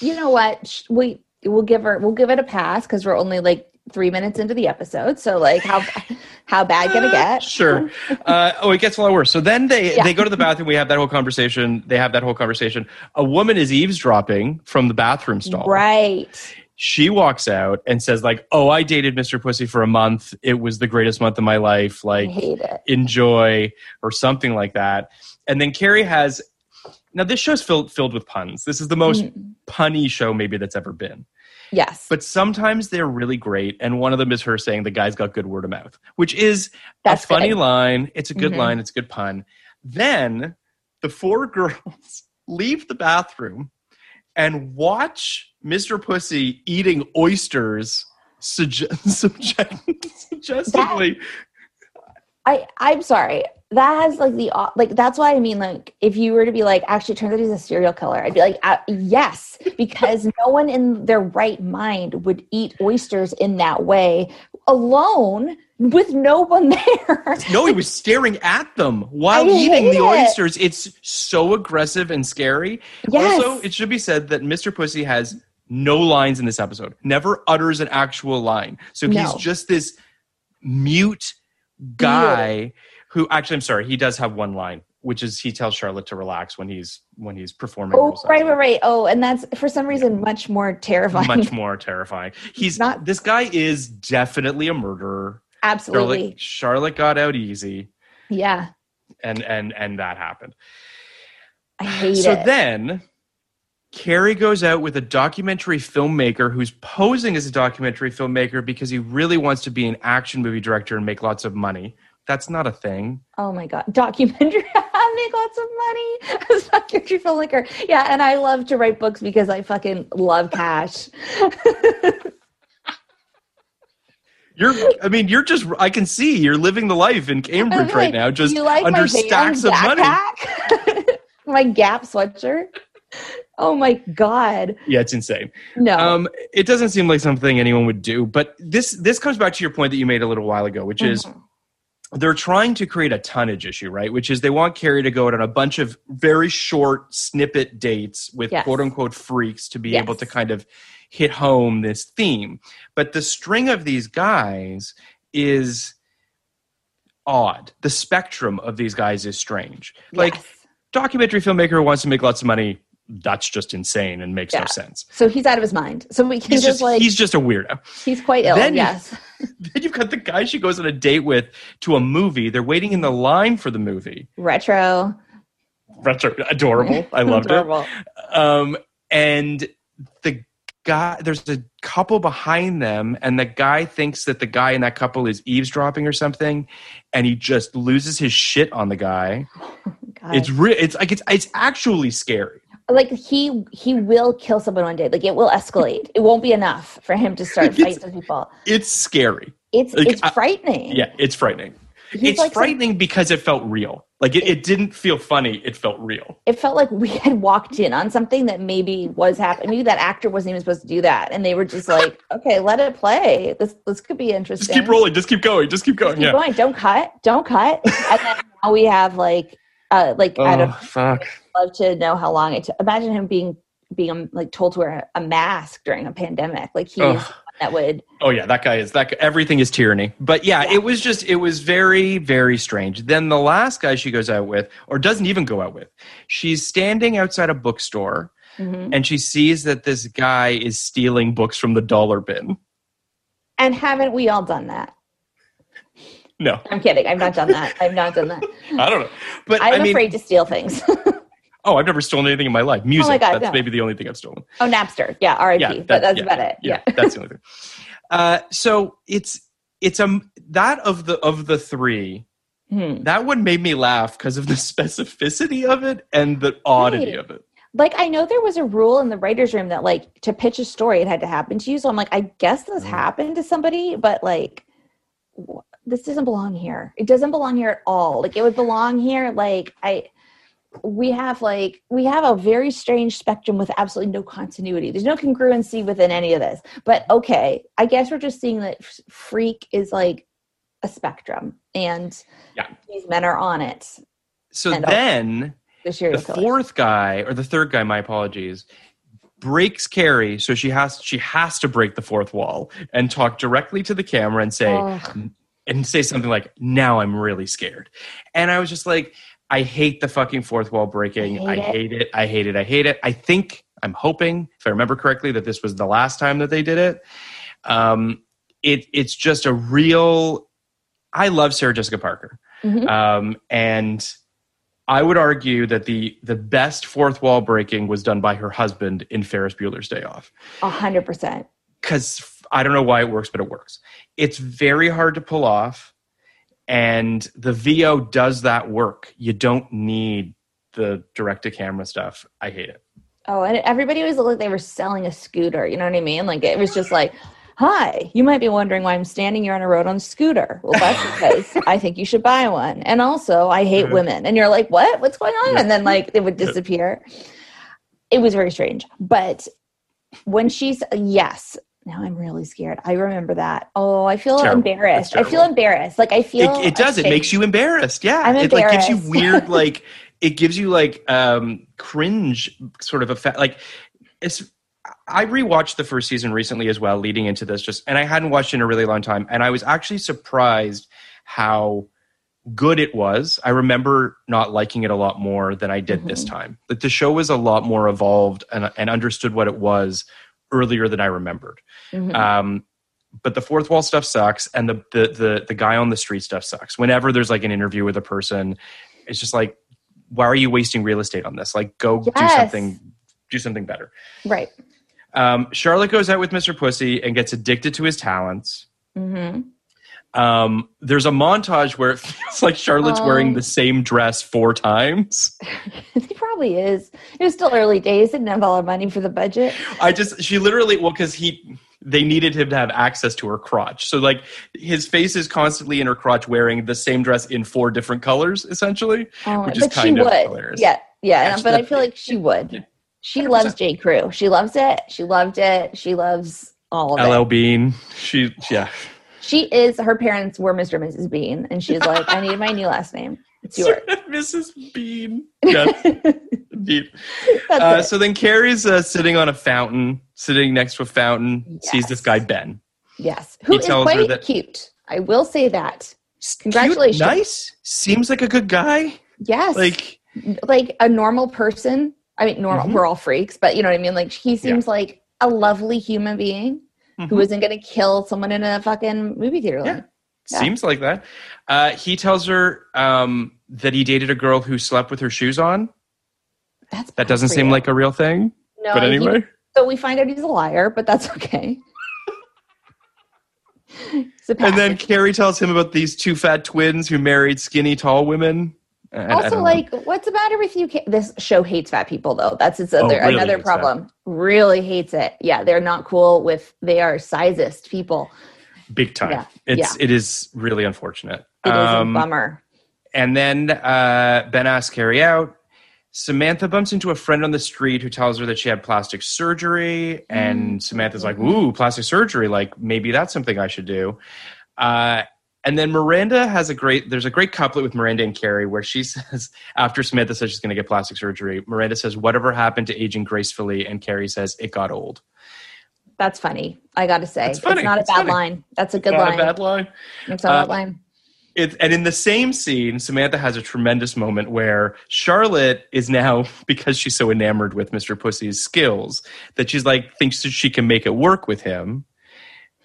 You know what? We we'll give her we'll give it a pass because we're only like three minutes into the episode. So like how how bad can it get? Sure. Uh, oh, it gets a lot worse. So then they Yeah. they go to the bathroom. We have that whole conversation. They have that whole conversation. A woman is eavesdropping from the bathroom stall. Right. She walks out and says, like, "Oh, I dated Mr. Pussy for a month. It was the greatest month of my life. Like, enjoy or something like that." And then Carrie has. Now this show's filled filled with puns. This is the most Mm. punny show maybe that's ever been. Yes. But sometimes they're really great, and one of them is her saying the guy's got good word of mouth, which is That's a funny good. line. It's a good Mhm. line. It's a good pun. Then the four <laughs> girls leave the bathroom and watch Mr. Pussy eating oysters <laughs> suggestively. I I'm sorry. That has like the like that's why I mean like if you were to be like actually turns out he's a serial killer I'd be like uh, yes because no one in their right mind would eat oysters in that way alone with no one <laughs> there. No, he was staring at them while I eating the it. oysters. It's so aggressive and scary. Yes. Also, it should be said that Mr. Pussy has no lines in this episode, never utters an actual line. So he's just this mute guy who actually I'm sorry, he does have one line, which is he tells Charlotte to relax when he's when he's performing. Oh right right right. Oh and that's for some reason much more terrifying. Much <laughs> more terrifying. He's Not- this guy is definitely a murderer. Absolutely. Charlotte, Charlotte got out easy Yeah. and and and that happened. I hate so it. So then Carrie goes out with a documentary filmmaker who's posing as a documentary filmmaker because he really wants to be an action movie director and make lots of money. That's not a thing. Oh my god, documentary <laughs> make lots of money as documentary filmmaker. Yeah, and I love to write books because I fucking love cash. <laughs> You're I mean, you're just I can see you're living the life in Cambridge I'm right <laughs> now, just you like under stacks of money. my Gap sweatshirt. Oh my god, Yeah, it's insane. no. Um, it doesn't seem like something anyone would do, but this this comes back to your point that you made a little while ago, which is Mhm. they're trying to create a tonnage issue, right? Which is they want Carrie to go out on a bunch of very short snippet dates with Yes. quote unquote freaks to be Yes. able to kind of hit home this theme. But the string of these guys is odd. The spectrum of these guys is strange. Like Yes. documentary filmmaker who wants to make lots of money, that's just insane and makes no sense. So he's out of his mind. So we can He's just, just, like he's just a weirdo. he's quite ill. Then yes. <laughs> Then you've got the guy she goes on a date with to a movie. They're waiting in the line for the movie. Retro. Retro, adorable. <laughs> I loved Adorable. it. Um, and the guy, there's a couple behind them, and the guy thinks that the guy in that couple is eavesdropping or something, and he just loses his shit on the guy. <laughs> God. It's real. It's like it's it's actually scary. Like he he will kill someone one day. Like it will escalate. it won't be enough for him to start <laughs> fighting some people. It's scary. It's like, it's I- frightening. Yeah, it's frightening. He's it's like some- frightening because it felt real. Like it, it didn't feel funny. It felt real. it felt like we had walked in on something that maybe was happening. Maybe that actor wasn't even supposed to do that, and they were just like, <laughs> "Okay, let it play. This this could be interesting. Just keep rolling. Just keep going. Just keep going. Keep yeah. going. Don't cut. Don't cut." and then now we have like, uh, like I Oh don't fuck. love to know how long it took. Imagine him being being um, like told to wear a mask during a pandemic. Like he's Ugh. that would. Oh yeah, that guy is that. Everything is tyranny. But yeah, Yeah. it was just it was very very strange. Then the last guy she goes out with, or doesn't even go out with, she's standing outside a bookstore Mhm. and she sees that this guy is stealing books from the dollar bin. And haven't we all done that? No, I'm kidding. I've not done that. I've not done that. <laughs> I don't know. But I'm I mean, afraid to steal things. <laughs> oh, I've never stolen anything in my life. Music. God, that's no. maybe the only thing I've stolen. oh, Napster. Yeah, R.I.P. Yeah, but that's yeah, about it. Yeah, Yeah. that's the only thing. Uh, so it's it's um that of the of the three. Hmm. That one made me laugh because of the <laughs> specificity of it and the oddity Right. of it. Like I know there was a rule in the writers' room that like to pitch a story, it had to happen to you. So I'm like, I guess this Mm. happened to somebody, but like, wh- this doesn't belong here. It doesn't belong here at all. Like it would belong here. Like I, we have like we have a very strange spectrum with absolutely no continuity. There's no congruency within any of this. But okay, I guess we're just seeing that freak is like a spectrum, and Yeah. these men are on it. So And- oh, then The the fourth guy or the third guy, my apologies, breaks Carrie, so she has she has to break the fourth wall and talk directly to the camera and say Ugh. And say something like, "Now I'm really scared." And I was just like, I hate the fucking fourth wall breaking. I I hate hate it. I hate it. I hate it. I think I'm hoping, if I remember correctly, that this was the last time that they did it. Um, it it's just a real. I love Sarah Jessica Parker, Mhm. um, and I would argue that the the best fourth wall breaking was done by her husband in Ferris Bueller's Day Off A hundred percent. because I don't know why it works, but it works. It's very hard to pull off, and the VO does that work. You don't need the direct to camera stuff. I hate it. Oh, and everybody always looked like they were selling a scooter. You know what I mean? Like it was just like, "Hi, you might be wondering why I'm standing here on a road on a scooter." Well, that's <laughs> because I think you should buy one. And also, I hate women. And you're like, "What? What's going on?" And then like it would disappear. It was very strange. But when she's yes, now I'm really scared. I remember that. Oh, I feel Terrible. embarrassed. I feel embarrassed. Like I feel It, it does. It makes you embarrassed. Yeah, I'm embarrassed. it like gives you weird <laughs> like it gives you like um cringe sort of effect. Like it's. I rewatched the first season recently as well, leading into this. Just and I hadn't watched in a really long time, and I was actually surprised how good it was. I remember not liking it a lot more than I did this time. That the show was a lot more evolved and, and understood what it was earlier than I remembered. Mhm. Um, but the fourth wall stuff sucks, and the, the the the guy on the street stuff sucks. Whenever there's like an interview with a person, it's just like, why are you wasting real estate on this? Like, go do something, do something better. right. Um, Charlotte goes out with Mr. Pussy and gets addicted to his talents. hmm Um, there's a montage where it feels like Charlotte's wearing Um, the same dress four times. <laughs> probably is. It was still early days. Didn't have all of money for the budget. I just she literally well because he they needed him to have access to her crotch. So like his face is constantly in her crotch wearing the same dress in four different colors essentially. Oh, Which is kind of would. hilarious. Yeah, yeah. But I feel like she would. She 100%. loves J. Crew. She loves it. She loved it. She loves all of LL it. Bean. She yeah. She is. Her parents were Mr. and Mrs. Bean, and she's like, "I need my new last name. It's yours." <laughs> Mrs. Bean. <laughs> Yes, indeed. Uh, so then Carrie's uh, sitting on a fountain, sitting next to a fountain, sees this guy Ben. yes, who he is quite that- cute. I will say that. Cute, Congratulations. nice. Seems like a good guy. Yes, Like like a normal person. I mean, normal. Mhm. We're all freaks, but you know what I mean. Like he seems like a lovely human being who Mhm. isn't going to kill someone in a fucking movie theater. Yeah. Like, Yeah. Seems like that. Uh, he tells her um, that he dated a girl who slept with her shoes on. That's That doesn't seem like a real thing. no. but he- anyway, so we find out he's a liar, but that's okay. <laughs> And then. Carrie tells him about these two fat twins who married skinny tall women. I- I also don't know. like what's the matter with you Ca- this show hates fat people though that's its other Oh, really another hates fat. problem really hates it yeah they're not cool with they are sizest people big time. yeah, It's it is really unfortunate. It is Um, a bummer And then uh, Ben asks Carrie out. Samantha bumps into a friend on the street who tells her that she had plastic surgery. And Samantha's like, Ooh, plastic surgery. Like, maybe that's something I should do. Uh, and then Miranda has a great, there's a great couplet with Miranda and Carrie where she <laughs> says, after Samantha says she's going to get plastic surgery, Miranda says, Whatever happened to aging gracefully? And Carrie says, It got old. That's funny i gotta say That's funny. it's not a bad funny. line that's a good Not line a bad line. it's not a Uh, bad line It, and in the same scene, Samantha has a tremendous moment where Charlotte is now, <laughs> because she's so enamored with Mr. Pussy's skills, that she's like, thinks that she can make it work with him.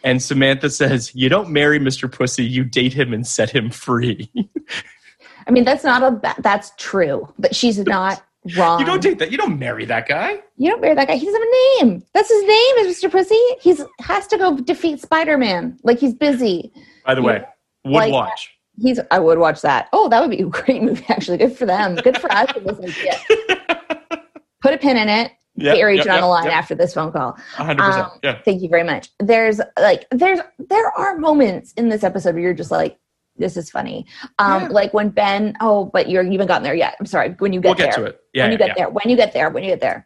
And Samantha says, You don't marry Mr. Pussy, you date him and set him free. <laughs> i mean that's not a ba- that's true but she's <laughs> not wrong you don't date that. You don't marry that guy. you don't marry that guy he doesn't have a name that's his name is mr pussy he's has to go defeat spider-man like he's busy By the You- way, would like- watch. He's. I would watch that. Oh, that would be a great movie. Actually, good for them. Good for us. <laughs> Put a pin in it. Yep, Rachel yep, on the line yep. after this phone call. 100%. Um, yeah. Thank you very much. There's like there's there are moments in this episode where you're just like, this is funny. Um, Yeah. like when Ben. Oh, but you're you haven't gotten there yet. I'm sorry. When you get We'll get there. to it. Yeah. when you get yeah. there. When you get there. When you get there.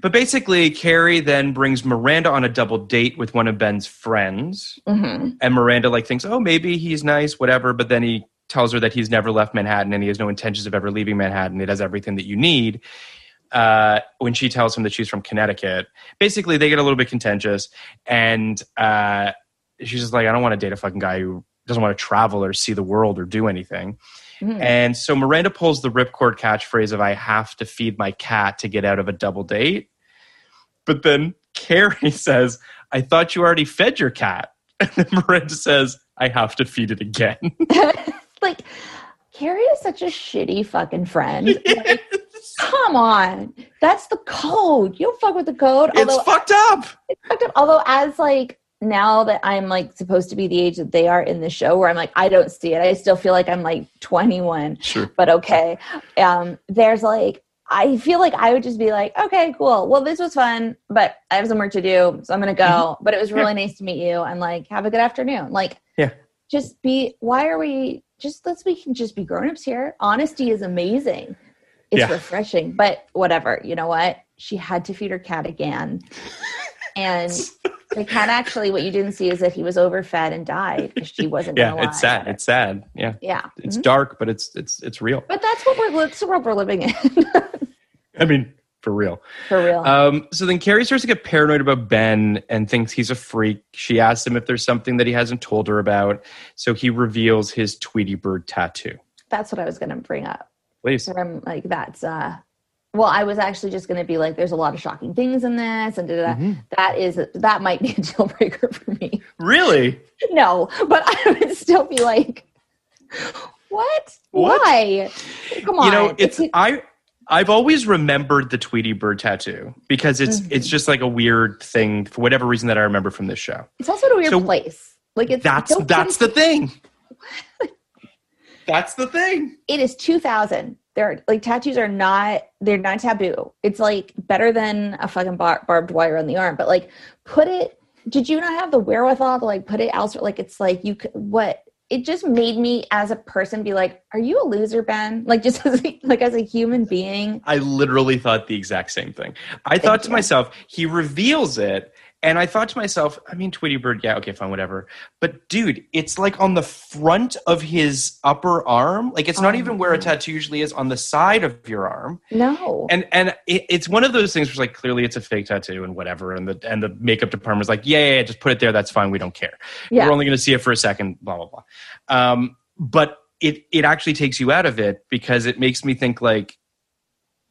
But basically, Carrie then brings Miranda on a double date with one of Ben's friends. hmm and Miranda like thinks, oh, maybe he's nice, whatever. But then he tells her that he's never left Manhattan and he has no intentions of ever leaving Manhattan. It has everything that you need. Uh, when she tells him that she's from Connecticut, basically they get a little bit contentious, and uh, she's just like, I don't want to date a fucking guy who doesn't want to travel or see the world or do anything. Mhm. And so Miranda pulls the ripcord catchphrase of "I have to feed my cat to get out of a double date," but then Carrie <laughs> says, "I thought you already fed your cat," <laughs> and then Miranda says, "I have to feed it again." <laughs> like Carrie is such a shitty fucking friend. Like, come on, that's the code. You don't fuck with the code. it's Although fucked up. it's fucked up. Although as like now that I'm like supposed to be the age that they are in the show, where I'm like I don't see it. I still feel like I'm like 21. Sure. But okay, um, there's like. I feel like I would just be like, okay, cool. Well, this was fun, but I have some work to do, so I'm gonna go. But it was really nice to meet you, and like, have a good afternoon. Like, Yeah. just be. Why are we? Just let's we can just be grown-ups here. Honesty is amazing. It's Yeah. refreshing, but whatever. You know what? She had to feed her cat again, <laughs> and the cat actually. What you didn't see is that he was overfed and died. She wasn't. Yeah, it's sad. It's sad. Yeah, yeah. it's Mhm. dark, but it's it's it's real. But that's what we're. That's the world we're living in. <laughs> I mean, for real. For real. Um, so then Carrie starts to get paranoid about Ben and thinks he's a freak. She asks him if there's something that he hasn't told her about. So he reveals his Tweety Bird tattoo. that's what I was going to bring up. Please. Where I'm like, that's uh. Well, I was actually just going to be like, there's a lot of shocking things in this, and. Mm-hmm. That is that might be a <laughs> deal breaker for me. Really? <laughs> No, but <laughs> I would still be like, what? What? Why? Come on. You know, it's It's- I I've always remembered the Tweety Bird tattoo because it's Mm-hmm. it's just like a weird thing for whatever reason that I remember from this show. it's also in a weird so place. Like it's That's that's the thing. That's the thing. it is 2000 they're like tattoos are not they're not taboo. It's like better than a fucking bar- barbed wire on the arm. But like put it did you not have the wherewithal to like put it elsewhere? Like it's like you could what it just made me as a person be like are you a loser ben? <laughs> Like just as a, like as a human being. I literally thought the exact same thing. I thought to you. myself, he reveals it And I thought to myself, I mean, Tweety Bird, yeah, okay, fine, whatever. But dude, it's like on the front of his upper arm. Like it's not Oh, even where a tattoo usually is on the side of your arm. No. And and it, it's one of those things where like clearly it's a fake tattoo and whatever. And the and the makeup department's like, yeah, yeah, yeah, just put it there. That's fine. We don't care. Yeah. We're only going to see it for a second. Blah blah blah. Um, but it it actually takes you out of it because it makes me think like,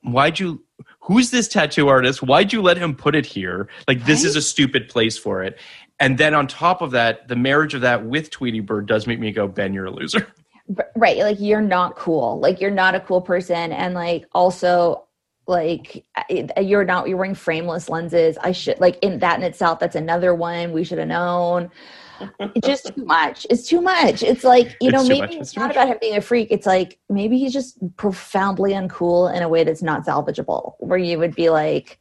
why'd you? Who's this tattoo artist? Why'd you let him put it here? Like this is a stupid place for it. And then on top of that, the marriage of that with Tweety Bird does make me go, Ben, you're a loser. Right like you're not cool like you're not a cool person and like also like you're not you're wearing frameless lenses i should like in that in itself that's another one we should have known it's just too much. It's too much. It's like you It's know maybe much. it's, It's not much. about him being a freak. It's like maybe he's just profoundly uncool in a way that's not salvageable where you would be like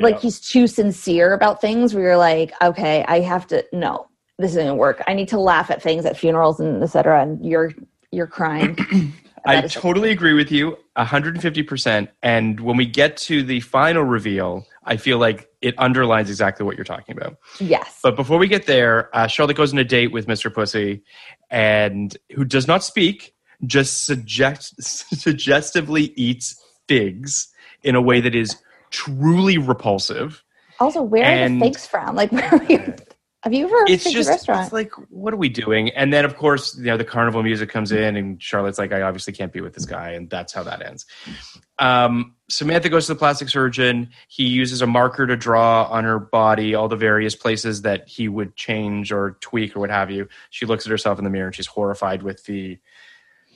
like he's too sincere about things where you're like okay i have to no this isn't gonna work. I need to laugh at things at funerals and etc and you're you're crying. <clears throat> I totally agree with you, 150%. And when we get to the final reveal, I feel like it underlines exactly what you're talking about. yes But before we get there, uh, Charlotte goes on a date with Mr. Pussy, and who does not speak, just suggest- <laughs> suggestively eats figs in a way that is truly repulsive. also where are the figs from like where are you have you ever It's been to a just restaurant it's like, what are we doing? And then, of course, you know, the carnival music comes in, and Charlotte's like, I obviously can't be with this guy, and that's how that ends. Um, Samantha goes to the plastic surgeon. He uses a marker to draw on her body all the various places that he would change or tweak or what have you. She looks at herself in the mirror and she's horrified with the,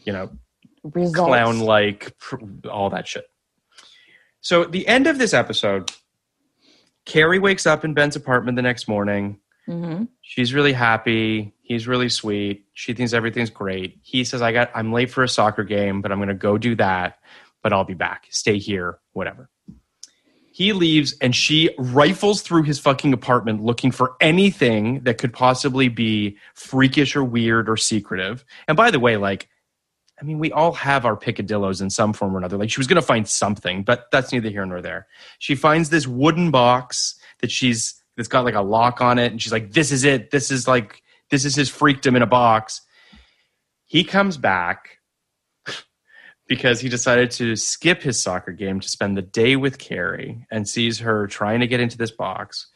you know, clown like all that shit. So at the end of this episode, Carrie wakes up in Ben's apartment the next morning. Mhm. She's really happy. He's really sweet. She thinks everything's great. He says, "I got. I'm late for a soccer game, but I'm going to go do that. But I'll be back. Stay here. Whatever." He leaves, and she rifles through his fucking apartment looking for anything that could possibly be freakish or weird or secretive. And by the way, like, I mean, we all have our picadillos in some form or another. Like, she was going to find something, but that's neither here nor there. She finds this wooden box that she's that's got like a lock on it, and she's like, "This is it. This is like this is his freakdom in a box." He comes back <laughs> because he decided to skip his soccer game to spend the day with Carrie and sees her trying to get into this box.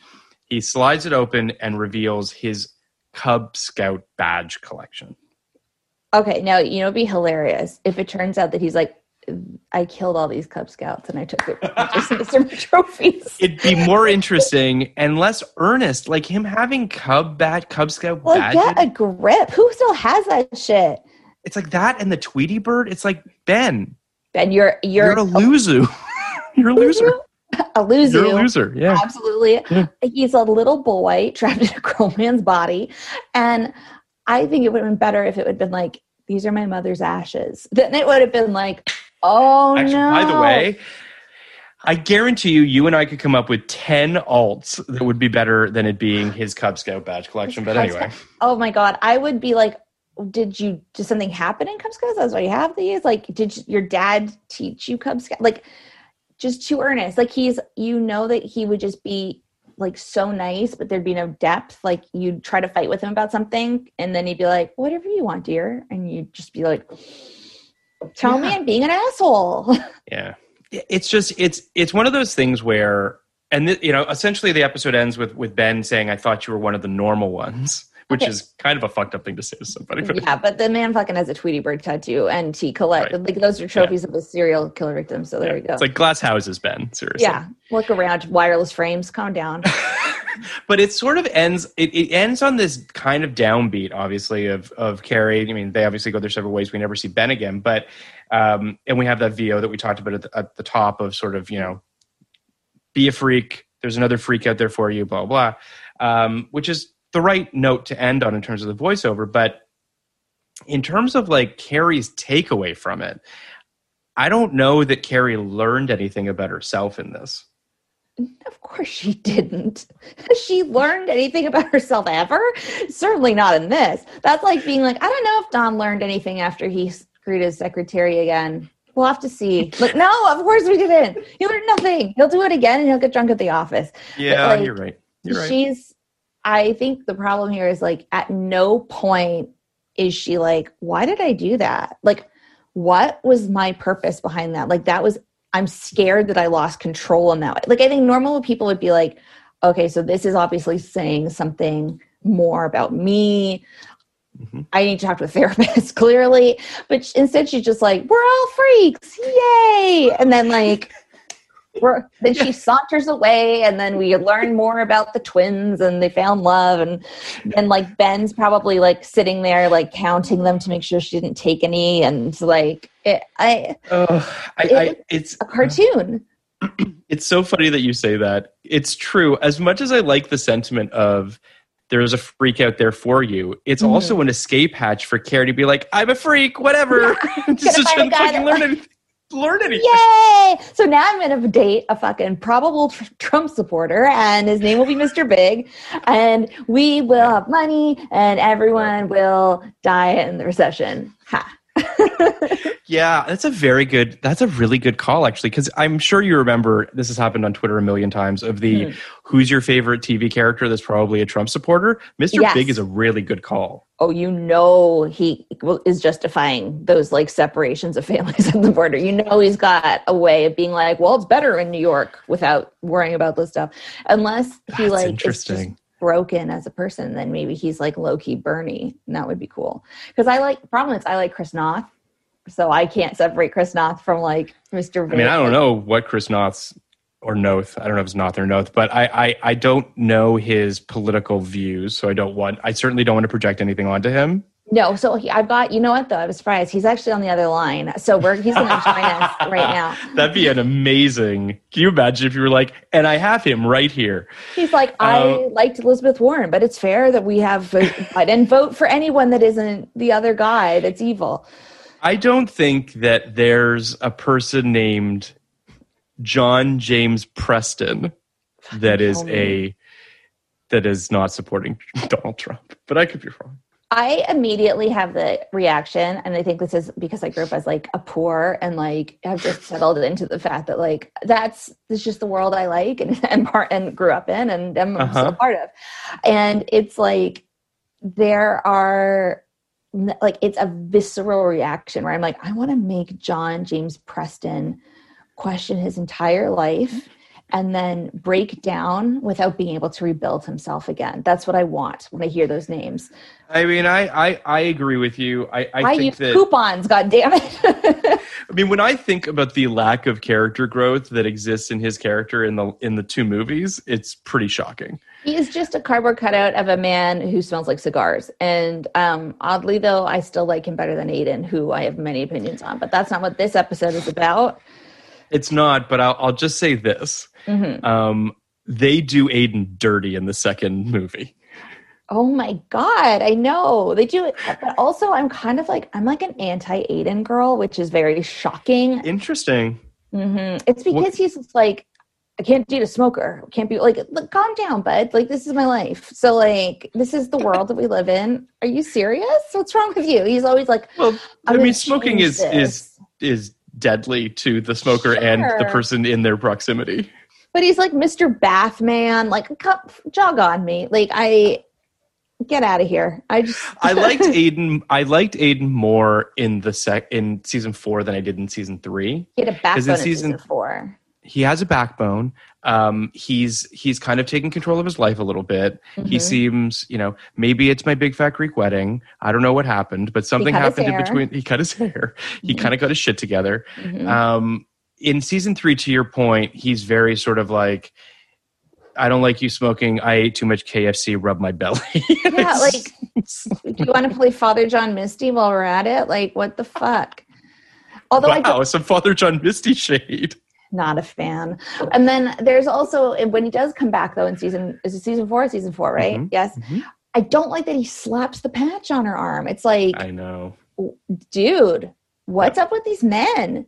He slides it open and reveals his Cub Scout badge collection. okay now you know it'd be hilarious if it turns out that he's like i killed all these cub scouts and i took their pictures and <laughs> some trophies It'd be more interesting and less earnest, like him having Cub bat Cub Scout badges. get a grip who still has that shit it's like that and the Tweety Bird. It's like Ben, Ben, you're you're, you're, a loser. <laughs> you're a loser. <laughs> a loser You're a loser. Yeah. Absolutely. Yeah. He's a little boy trapped in a grown man's body. And I think it would have been better if it would have been like, these are my mother's ashes. Then it would have been like, oh Actually, no. by the way, I guarantee you, you and I could come up with 10 alts that would be better than it being his Cub Scout badge collection. But Cub anyway, Scout- Oh my God. I would be like, did you, did something happen in Cub Scouts? That's why you have these? Like, did you- your dad teach you Cub Scout? Like, just too earnest. Like, he's, you know, that he would just be like so nice, but there'd be no depth. Like, you'd try to fight with him about something, and then he'd be like, whatever you want, dear. And you'd just be like, tell me I'm being an asshole. <laughs> yeah. It's just, it's, it's one of those things where, and th- you know, essentially the episode ends with, with Ben saying, I thought you were one of the normal ones, which Okay. is kind of a fucked up thing to say to somebody. But yeah, but the man fucking has a Tweety Bird tattoo, and he collect Right. like those are trophies of a serial killer victim. So there yeah, we go. It's like glass houses, Ben. Seriously. yeah, look around, wireless frames. Calm down. <laughs> but it sort of ends it, it ends on this kind of downbeat obviously of of carrie i mean they obviously go their separate ways we never see ben again but um and we have that vo that we talked about at the, at the top of sort of you know be a freak there's another freak out there for you blah blah um which is the right note to end on in terms of the voiceover but in terms of like carrie's takeaway from it i don't know that carrie learned anything about herself in this Of course she didn't. <laughs> She learned anything about herself ever? Certainly not in this. That's like being like, I don't know if Don learned anything after he screwed his secretary again. We'll have to see. Like, no, of course we didn't. He learned nothing. He'll do it again and he'll get drunk at the office. yeah like- you're right You're right. she's i think the problem here is like at no point is she like why did i do that? Like what was my purpose behind that? Like that was i'm scared that i lost control in that way. Like i think normal people would be like okay so this is obviously saying something more about me. Mhm. i need to talk to a <laughs> therapist clearly. But instead she's just like we're all freaks. Yay. And then like then she saunters away and then we learn more about the twins and they found love and and like ben's probably like sitting there like counting them to make sure she didn't take any and like it, i Oh, I, It- I, it's a cartoon <clears throat> it's so funny that you say that. It's true. As much as I like the sentiment of there's a freak out there for you, it's Mhm. also an escape hatch for Carrie to be like, I'm a freak, whatever. <laughs> <laughs> Just find a shouldn't fucking learn anything. Learn anything. yay so now i'm gonna date a fucking probable tr- trump supporter and his name will be mr big and we will have money and everyone will die in the recession ha <laughs> Yeah, that's a very good. That's a really good call, actually, because I'm sure you remember this has happened on Twitter a million times. Of the Hmm. who's your favorite TV character that's probably a Trump supporter. Mr. Yes. Big is a really good call. Oh, you know he is justifying those like separations of families <laughs> at the border. You know he's got a way of being like, well, it's better in New York without worrying about this stuff. Unless he That's like is interesting. just broken as a person, then maybe he's like low key Bernie, and that would be cool. Because I like problem is I like Chris Noth, so I can't separate Chris Noth from like Mr. I mean, I don't know what Chris Noth's or Noth. I don't know if it's Noth or Noth, but I, I I don't know his political views, so I don't want. I certainly don't want to project anything onto him. No, so he, I've got you know what though I was surprised he's actually on the other line, so we're he's going to join us <laughs> right now. That'd be an amazing. Can you imagine if you were like, and I have him right here? He's like, I Um, liked Elizabeth Warren, but it's fair that we have. I didn't vote for anyone that isn't the other guy that's evil. I don't think that there's a person named John James Preston that is a that is not supporting <laughs> Donald Trump. But I could be wrong. I immediately have the reaction, and I think this is because I grew up as like a poor and like I've just settled into the fact that like that's this is just the world I like and <laughs> and part and grew up in and am Uh-huh. still part of. And it's like there are like it's a visceral reaction where I'm like, I want to make John James Preston question his entire life and then break down without being able to rebuild himself again. That's what I want when I hear those names. I mean, I I, I agree with you. I, I I, think use that coupons, god damn it. <laughs> I mean, when I think about the lack of character growth that exists in his character in the in the two movies, it's pretty shocking. he is just a cardboard cutout of a man who smells like cigars. And um, oddly, though, I still like him better than Aiden, who I have many opinions on. But that's not what this episode is about. It's not, but I'll, I'll just say this: Mhm. um, they do Aiden dirty in the second movie. Oh my god, I know they do it, but also I'm kind of like I'm like an anti Aiden girl, which is very shocking. Interesting. hmm It's because What- he's like, I can't date a smoker. Can't be like, look, calm down, bud. Like this is my life. So like, this is the world that we live in. Are you serious? What's wrong with you? He's always like, Well, I mean, smoking is this. is is deadly to the smoker and the person in their proximity. but he's like Mr. Bathman. Like, come, jog on me. Like I get out of here. I just I liked <laughs> Aiden. I liked Aiden more in the sec in season four than I did in season three. get a backbone in in season- season four. He has a backbone. Um, he's he's kind of taking control of his life a little bit. He Mhm. seems, you know, maybe it's my big fat Greek wedding. I don't know what happened, but something happened in between. He cut his <laughs> hair. He Mhm. kind of got his shit together. Mhm. Um, in season three, to your point, he's very sort of like, I don't like you smoking. I ate too much KFC. Rub my belly. <laughs> Yeah, like, <laughs> do you want to play Father John Misty while we're at it? Like, what the fuck? Although I wow, some Father John Misty shade. Not a fan. And then there's also when he does come back though in season is it season four? Season four, right? Mhm, Yes. mhm. I don't like that he slaps the patch on her arm. It's like, I know. dude, what's up with these men?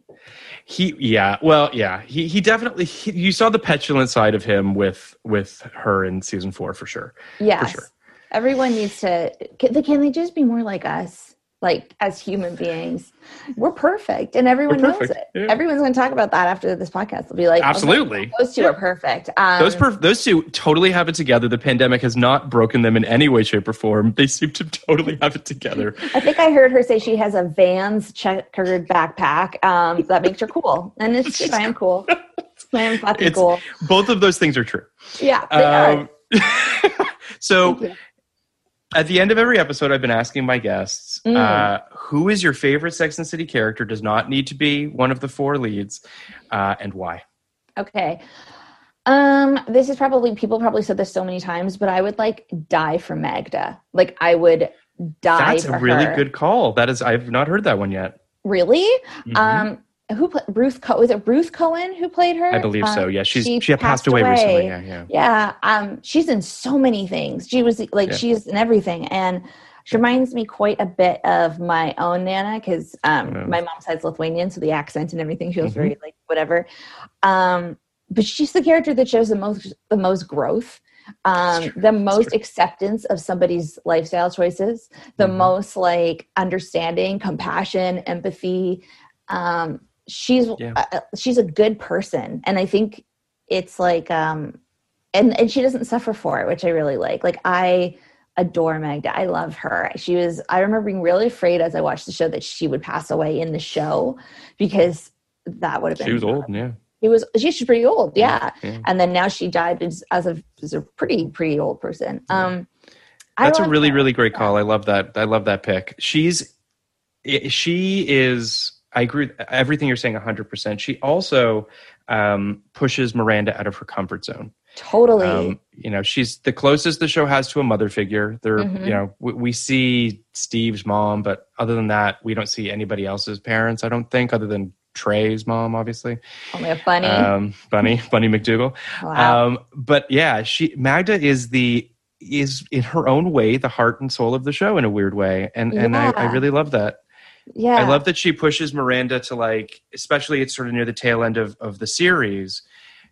He, yeah, well, yeah, he, he definitely. He, you saw the petulant side of him with with her in season four for sure. Yes. sure. Everyone needs to. Can can they just be more like us? Like as human beings we're perfect and everyone We're knows it yeah. everyone's going to talk about that after this podcast they'll be like oh Absolutely. God, <laughs> those two are perfect um, Those perf- those two totally have it together. The pandemic has not broken them in any way, shape, or form. They seem to totally have it together. i think i heard her say she has a vans checkered backpack um, that makes her cool and it's just i am cool <laughs> i am fucking It's cool both of those things are true. yeah they are. Um, <laughs> so. At the end of every episode, I've been asking my guests, Mm. uh, who is your favorite Sex and City character? Does not need to be one of the four leads, uh, and why? Okay. Um, this is probably people probably said this so many times, but I would like die for Magda. Like I would die for Magda. That's a really her. good call. That is, I've not heard that one yet. Really? Mhm. Um, who played Ruth? Co- was it Ruth Cohen who played her? I believe so. Um, Yeah, she's she, passed, away, recently. Yeah, yeah. Yeah. Um, she's in so many things. She was like Yeah. she's in everything, and she reminds me quite a bit of my own Nana because um, my mom's side's Lithuanian, so the accent and everything feels Mhm. very like whatever. Um, but she's the character that shows the most the most growth. Um, the most acceptance of somebody's lifestyle choices, the Mhm. most like understanding, compassion, empathy. Um, she's Yeah. uh, she's a good person, and I think it's like um, and and she doesn't suffer for it, which I really like. Like I adore Magda. I love her. She was. I remember being really afraid as I watched the show that she would pass away in the show because that would have been. She was old. Yeah. He was. She's pretty old. Yeah. yeah. And then now she died as, as a as a pretty pretty old person. Um, I That's a really, her. really great call. I love that. I love that pick. She's, she is. I agree with everything you're saying 100%. She also um, pushes Miranda out of her comfort zone. Totally. Um, you know, she's the closest the show has to a mother figure. There, Mhm. you know, we, we see Steve's mom, but other than that, we don't see anybody else's parents. I don't think, other than Trey's mom, obviously. Only a funny. Um, Bunny, <laughs> Bunny MacDougal. wow. Um, but yeah, she Magda is the is in her own way the heart and soul of the show in a weird way, and and I, I really love that. Yeah. I love that she pushes Miranda to like, especially it's sort of near the tail end of of the series,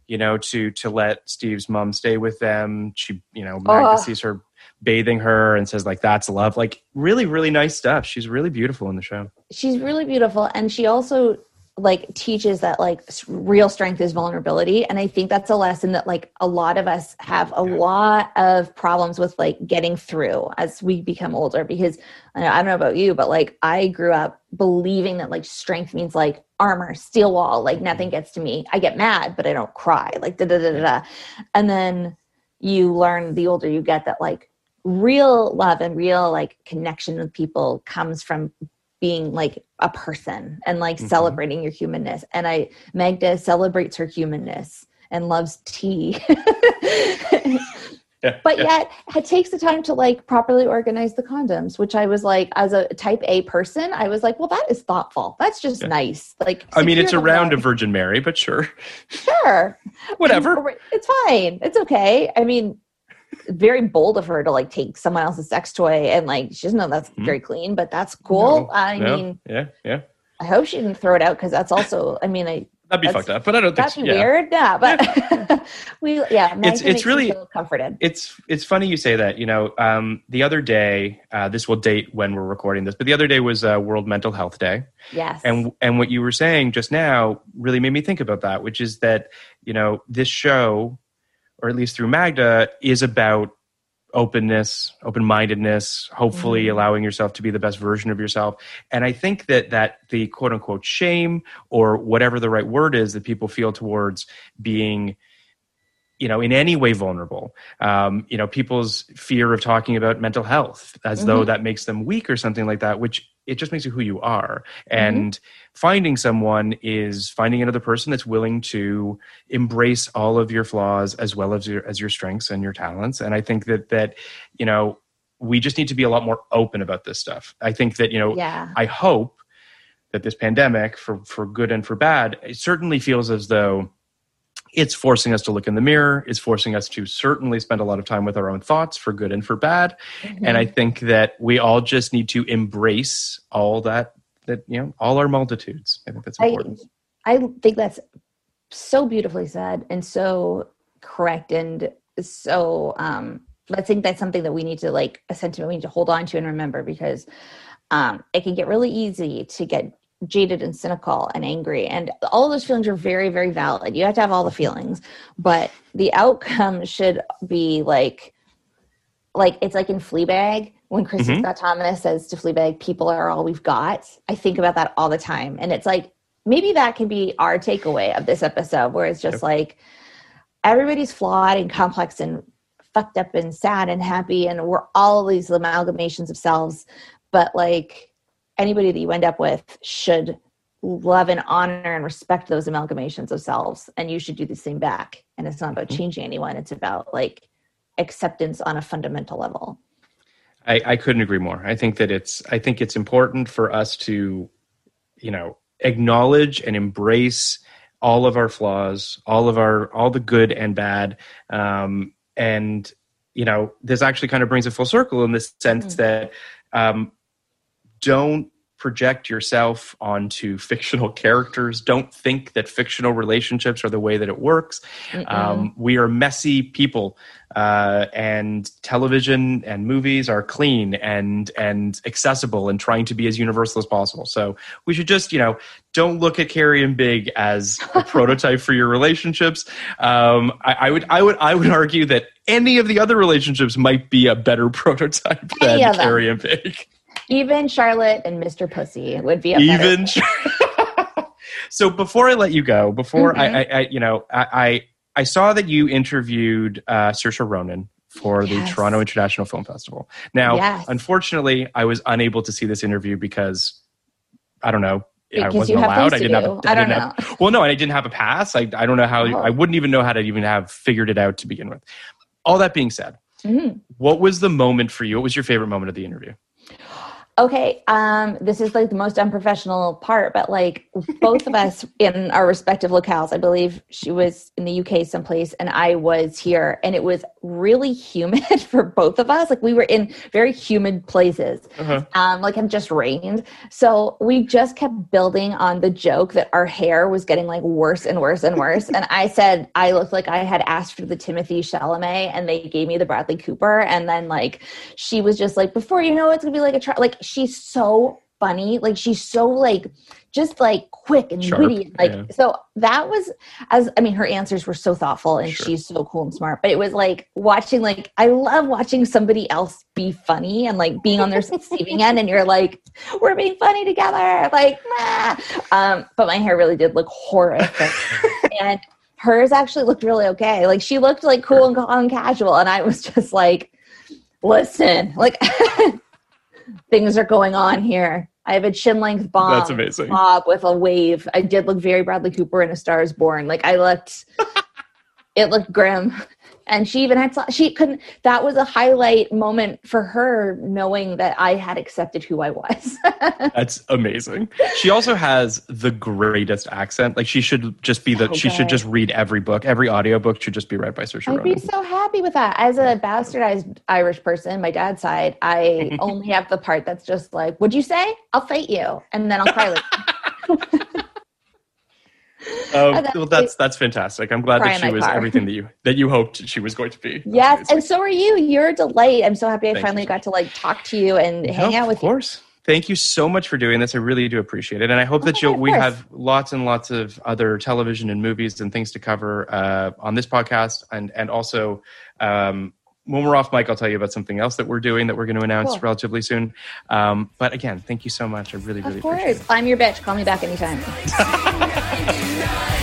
you know, to to let Steve's mom stay with them. She, you know, Magda Oh. sees her bathing her and says like, "That's love." Like, really, really nice stuff. She's really beautiful in the show. she's really beautiful and she also like teaches that like real strength is vulnerability. And i think that's a lesson that like a lot of us have a lot of problems with like getting through as we become older. Because I don't- know about you but like i grew up believing that like strength means like armor steel wall like mm-hmm. nothing gets to me. I get mad but i don't cry. Like da da da da da. And then you learn the older you get that like real love and real like connection with people comes from being like a person and like Mhm. celebrating your humanness. And I Magda celebrates her humanness and loves tea. <laughs> Yeah, but yeah. yet it takes the time to like properly organize the condoms, which I was like, as a type A person, I was like, well, that is thoughtful. That's just Yeah. nice. Like, I mean, it's around a. Virgin Mary, but sure, Sure. <laughs> whatever. It's fine. It's okay. I mean, very bold of her to like take someone else's sex toy and like she doesn't know that's Mhm. very clean, but that's cool. No, I no, mean, yeah, yeah, I hope she didn't throw it out because that's also. I mean, I that'd be fucked up, but I don't think that'd be yeah. weird. Yeah, but <laughs> we yeah. It's makes really- comforted. it's it's funny you say that. You know, um, the other day, uh, this will date when we're recording this, but the other day was uh, World Mental Health Day, Yes, and and what you were saying just now really made me think about that, which is that you know this show, or at least through Magda, is about openness, open mindedness, hopefully Mhm. allowing yourself to be the best version of yourself. And I think that that the quote unquote shame or whatever the right word is that people feel towards being you know in any way vulnerable um, you know people's fear of talking about mental health as though Mhm. that makes them weak or something like that which it just makes you who you are. Mm-hmm. and finding someone is finding another person that's willing to embrace all of your flaws as well as your as your strengths and your talents. And i think that that you know we just need to be a lot more open about this stuff. I think that you know yeah, I hope that this pandemic, for for good and for bad, it certainly feels as though it's forcing us to look in the mirror. It's forcing us to certainly spend a lot of time with our own thoughts, for good and for bad. And I think that we all just need to embrace all that that you know, all our multitudes. I think that's I important. I think that's so beautifully said and so correct and so um I think that's something that we need to like a sentiment we need to hold on to and remember because um, it can get really easy to get jaded and cynical and angry. And all of those feelings are very very valid. You have to have all the feelings. But the outcome should be like like it's like in fleabag when kristin Mhm. scott thomas says to fleabag people are all we've got. I think about that all the time. And it's like maybe that can be our takeaway of this episode where it's just Yep. like everybody's flawed and complex and fucked up and sad and happy and we're all these amalgamations of selves. But like anybody that you end up with should love and honor and respect those amalgamations of selves and you should do the same back and it's not about Mhm. changing anyone it's about like acceptance on a fundamental level I, I couldn't agree more. I think that it's I think it's important for us to, you know, acknowledge and embrace all of our flaws, all of our all the good and bad. Um, and you know, this actually kind of brings it full circle in the sense Mhm. that um, don't project yourself onto <laughs> fictional characters. Don't think that fictional relationships are the way that it works. Um, we are messy people, uh, and television and movies are clean and and accessible and trying to be as universal as possible. So we should just, you know, don't look at Carrie and Big as a <laughs> prototype for your relationships. Um, I, I would, I would, I would argue that any of the other relationships might be a better <laughs> prototype than. Carrie and Big. Even charlotte and mr pussy would be Even. <laughs> so before I let you go, before I, I, I, you know, I, I, I saw that you interviewed uh, Saoirse Ronan for the Toronto International Film Festival. Now, Yes. unfortunately, I was unable to see this interview because I don't know. I Because wasn't you have allowed. I didn't have. do. A, I don't didn't have- well, no, I didn't have a pass. I, I don't know how. Oh. I wouldn't even know how to even have figured it out to begin with. All that being said, Mhm. what was the moment for you? What was your favorite moment of the interview? Okay, um, this is like the most unprofessional part, but like both of us <laughs> in our respective locales, I believe she was in the UK someplace and I was here, and it was really humid <laughs> for both of us. Like we were in very humid places, Uh-huh. um, like it just rained. So we just kept building on the joke that our hair was getting like worse and worse and worse. <laughs> and I said I looked like I had asked for the Timothée Chalamet, and they gave me the Bradley Cooper. And then like she was just like, before you know, it, it's gonna be like a like she's so funny, like she's so like just like quick and Sharp, witty. Like yeah. so that was as I mean, her answers were so thoughtful, and Sure. she's so cool and smart. But it was like watching like I love watching somebody else be funny and like being on their <laughs> receiving end, and you're like, we're being funny together, like, nah. Um, but my hair really did look horrific, <laughs> and hers actually looked really okay. Like she looked like cool and, and casual, and I was just like, listen, like <laughs> things are going on here. I have a chin length bomb. That's amazing. Bob with a wave. I did look very Bradley Cooper in A Star Is Born. Like I looked, <laughs> it looked grim. And she even had, she couldn't, that was a highlight moment for her knowing that I had accepted who I was. <laughs> That's amazing. She also has the greatest accent. Like she should just be the. She should just read every book. Every audiobook should just be read by Saoirse I'd be so happy with that. As a bastardized Irish person, my dad's side, I <laughs> only have the part that's just like, "Would you say I'll fight you?" And then I'll cry like, <laughs> <laughs> Um, And well, that's that's fantastic. I'm glad that she was car. everything that you that you hoped she was going to be. <laughs> "Yes," and so are you. You're a delight. I'm so happy I Thank finally you. got to like talk to you and hang out with of you. course. Thank you so much for doing this. I really do appreciate it, and I hope that Oh, you'll, we course. have lots and lots of other television and movies and things to cover uh, on this podcast, and and also um, when we're off mic, I'll tell you about something else that we're doing that we're going to announce Cool. relatively soon. Um, but again, thank you so much. I really, really Of appreciate course, it. I'm your bitch. Call me back anytime. <laughs>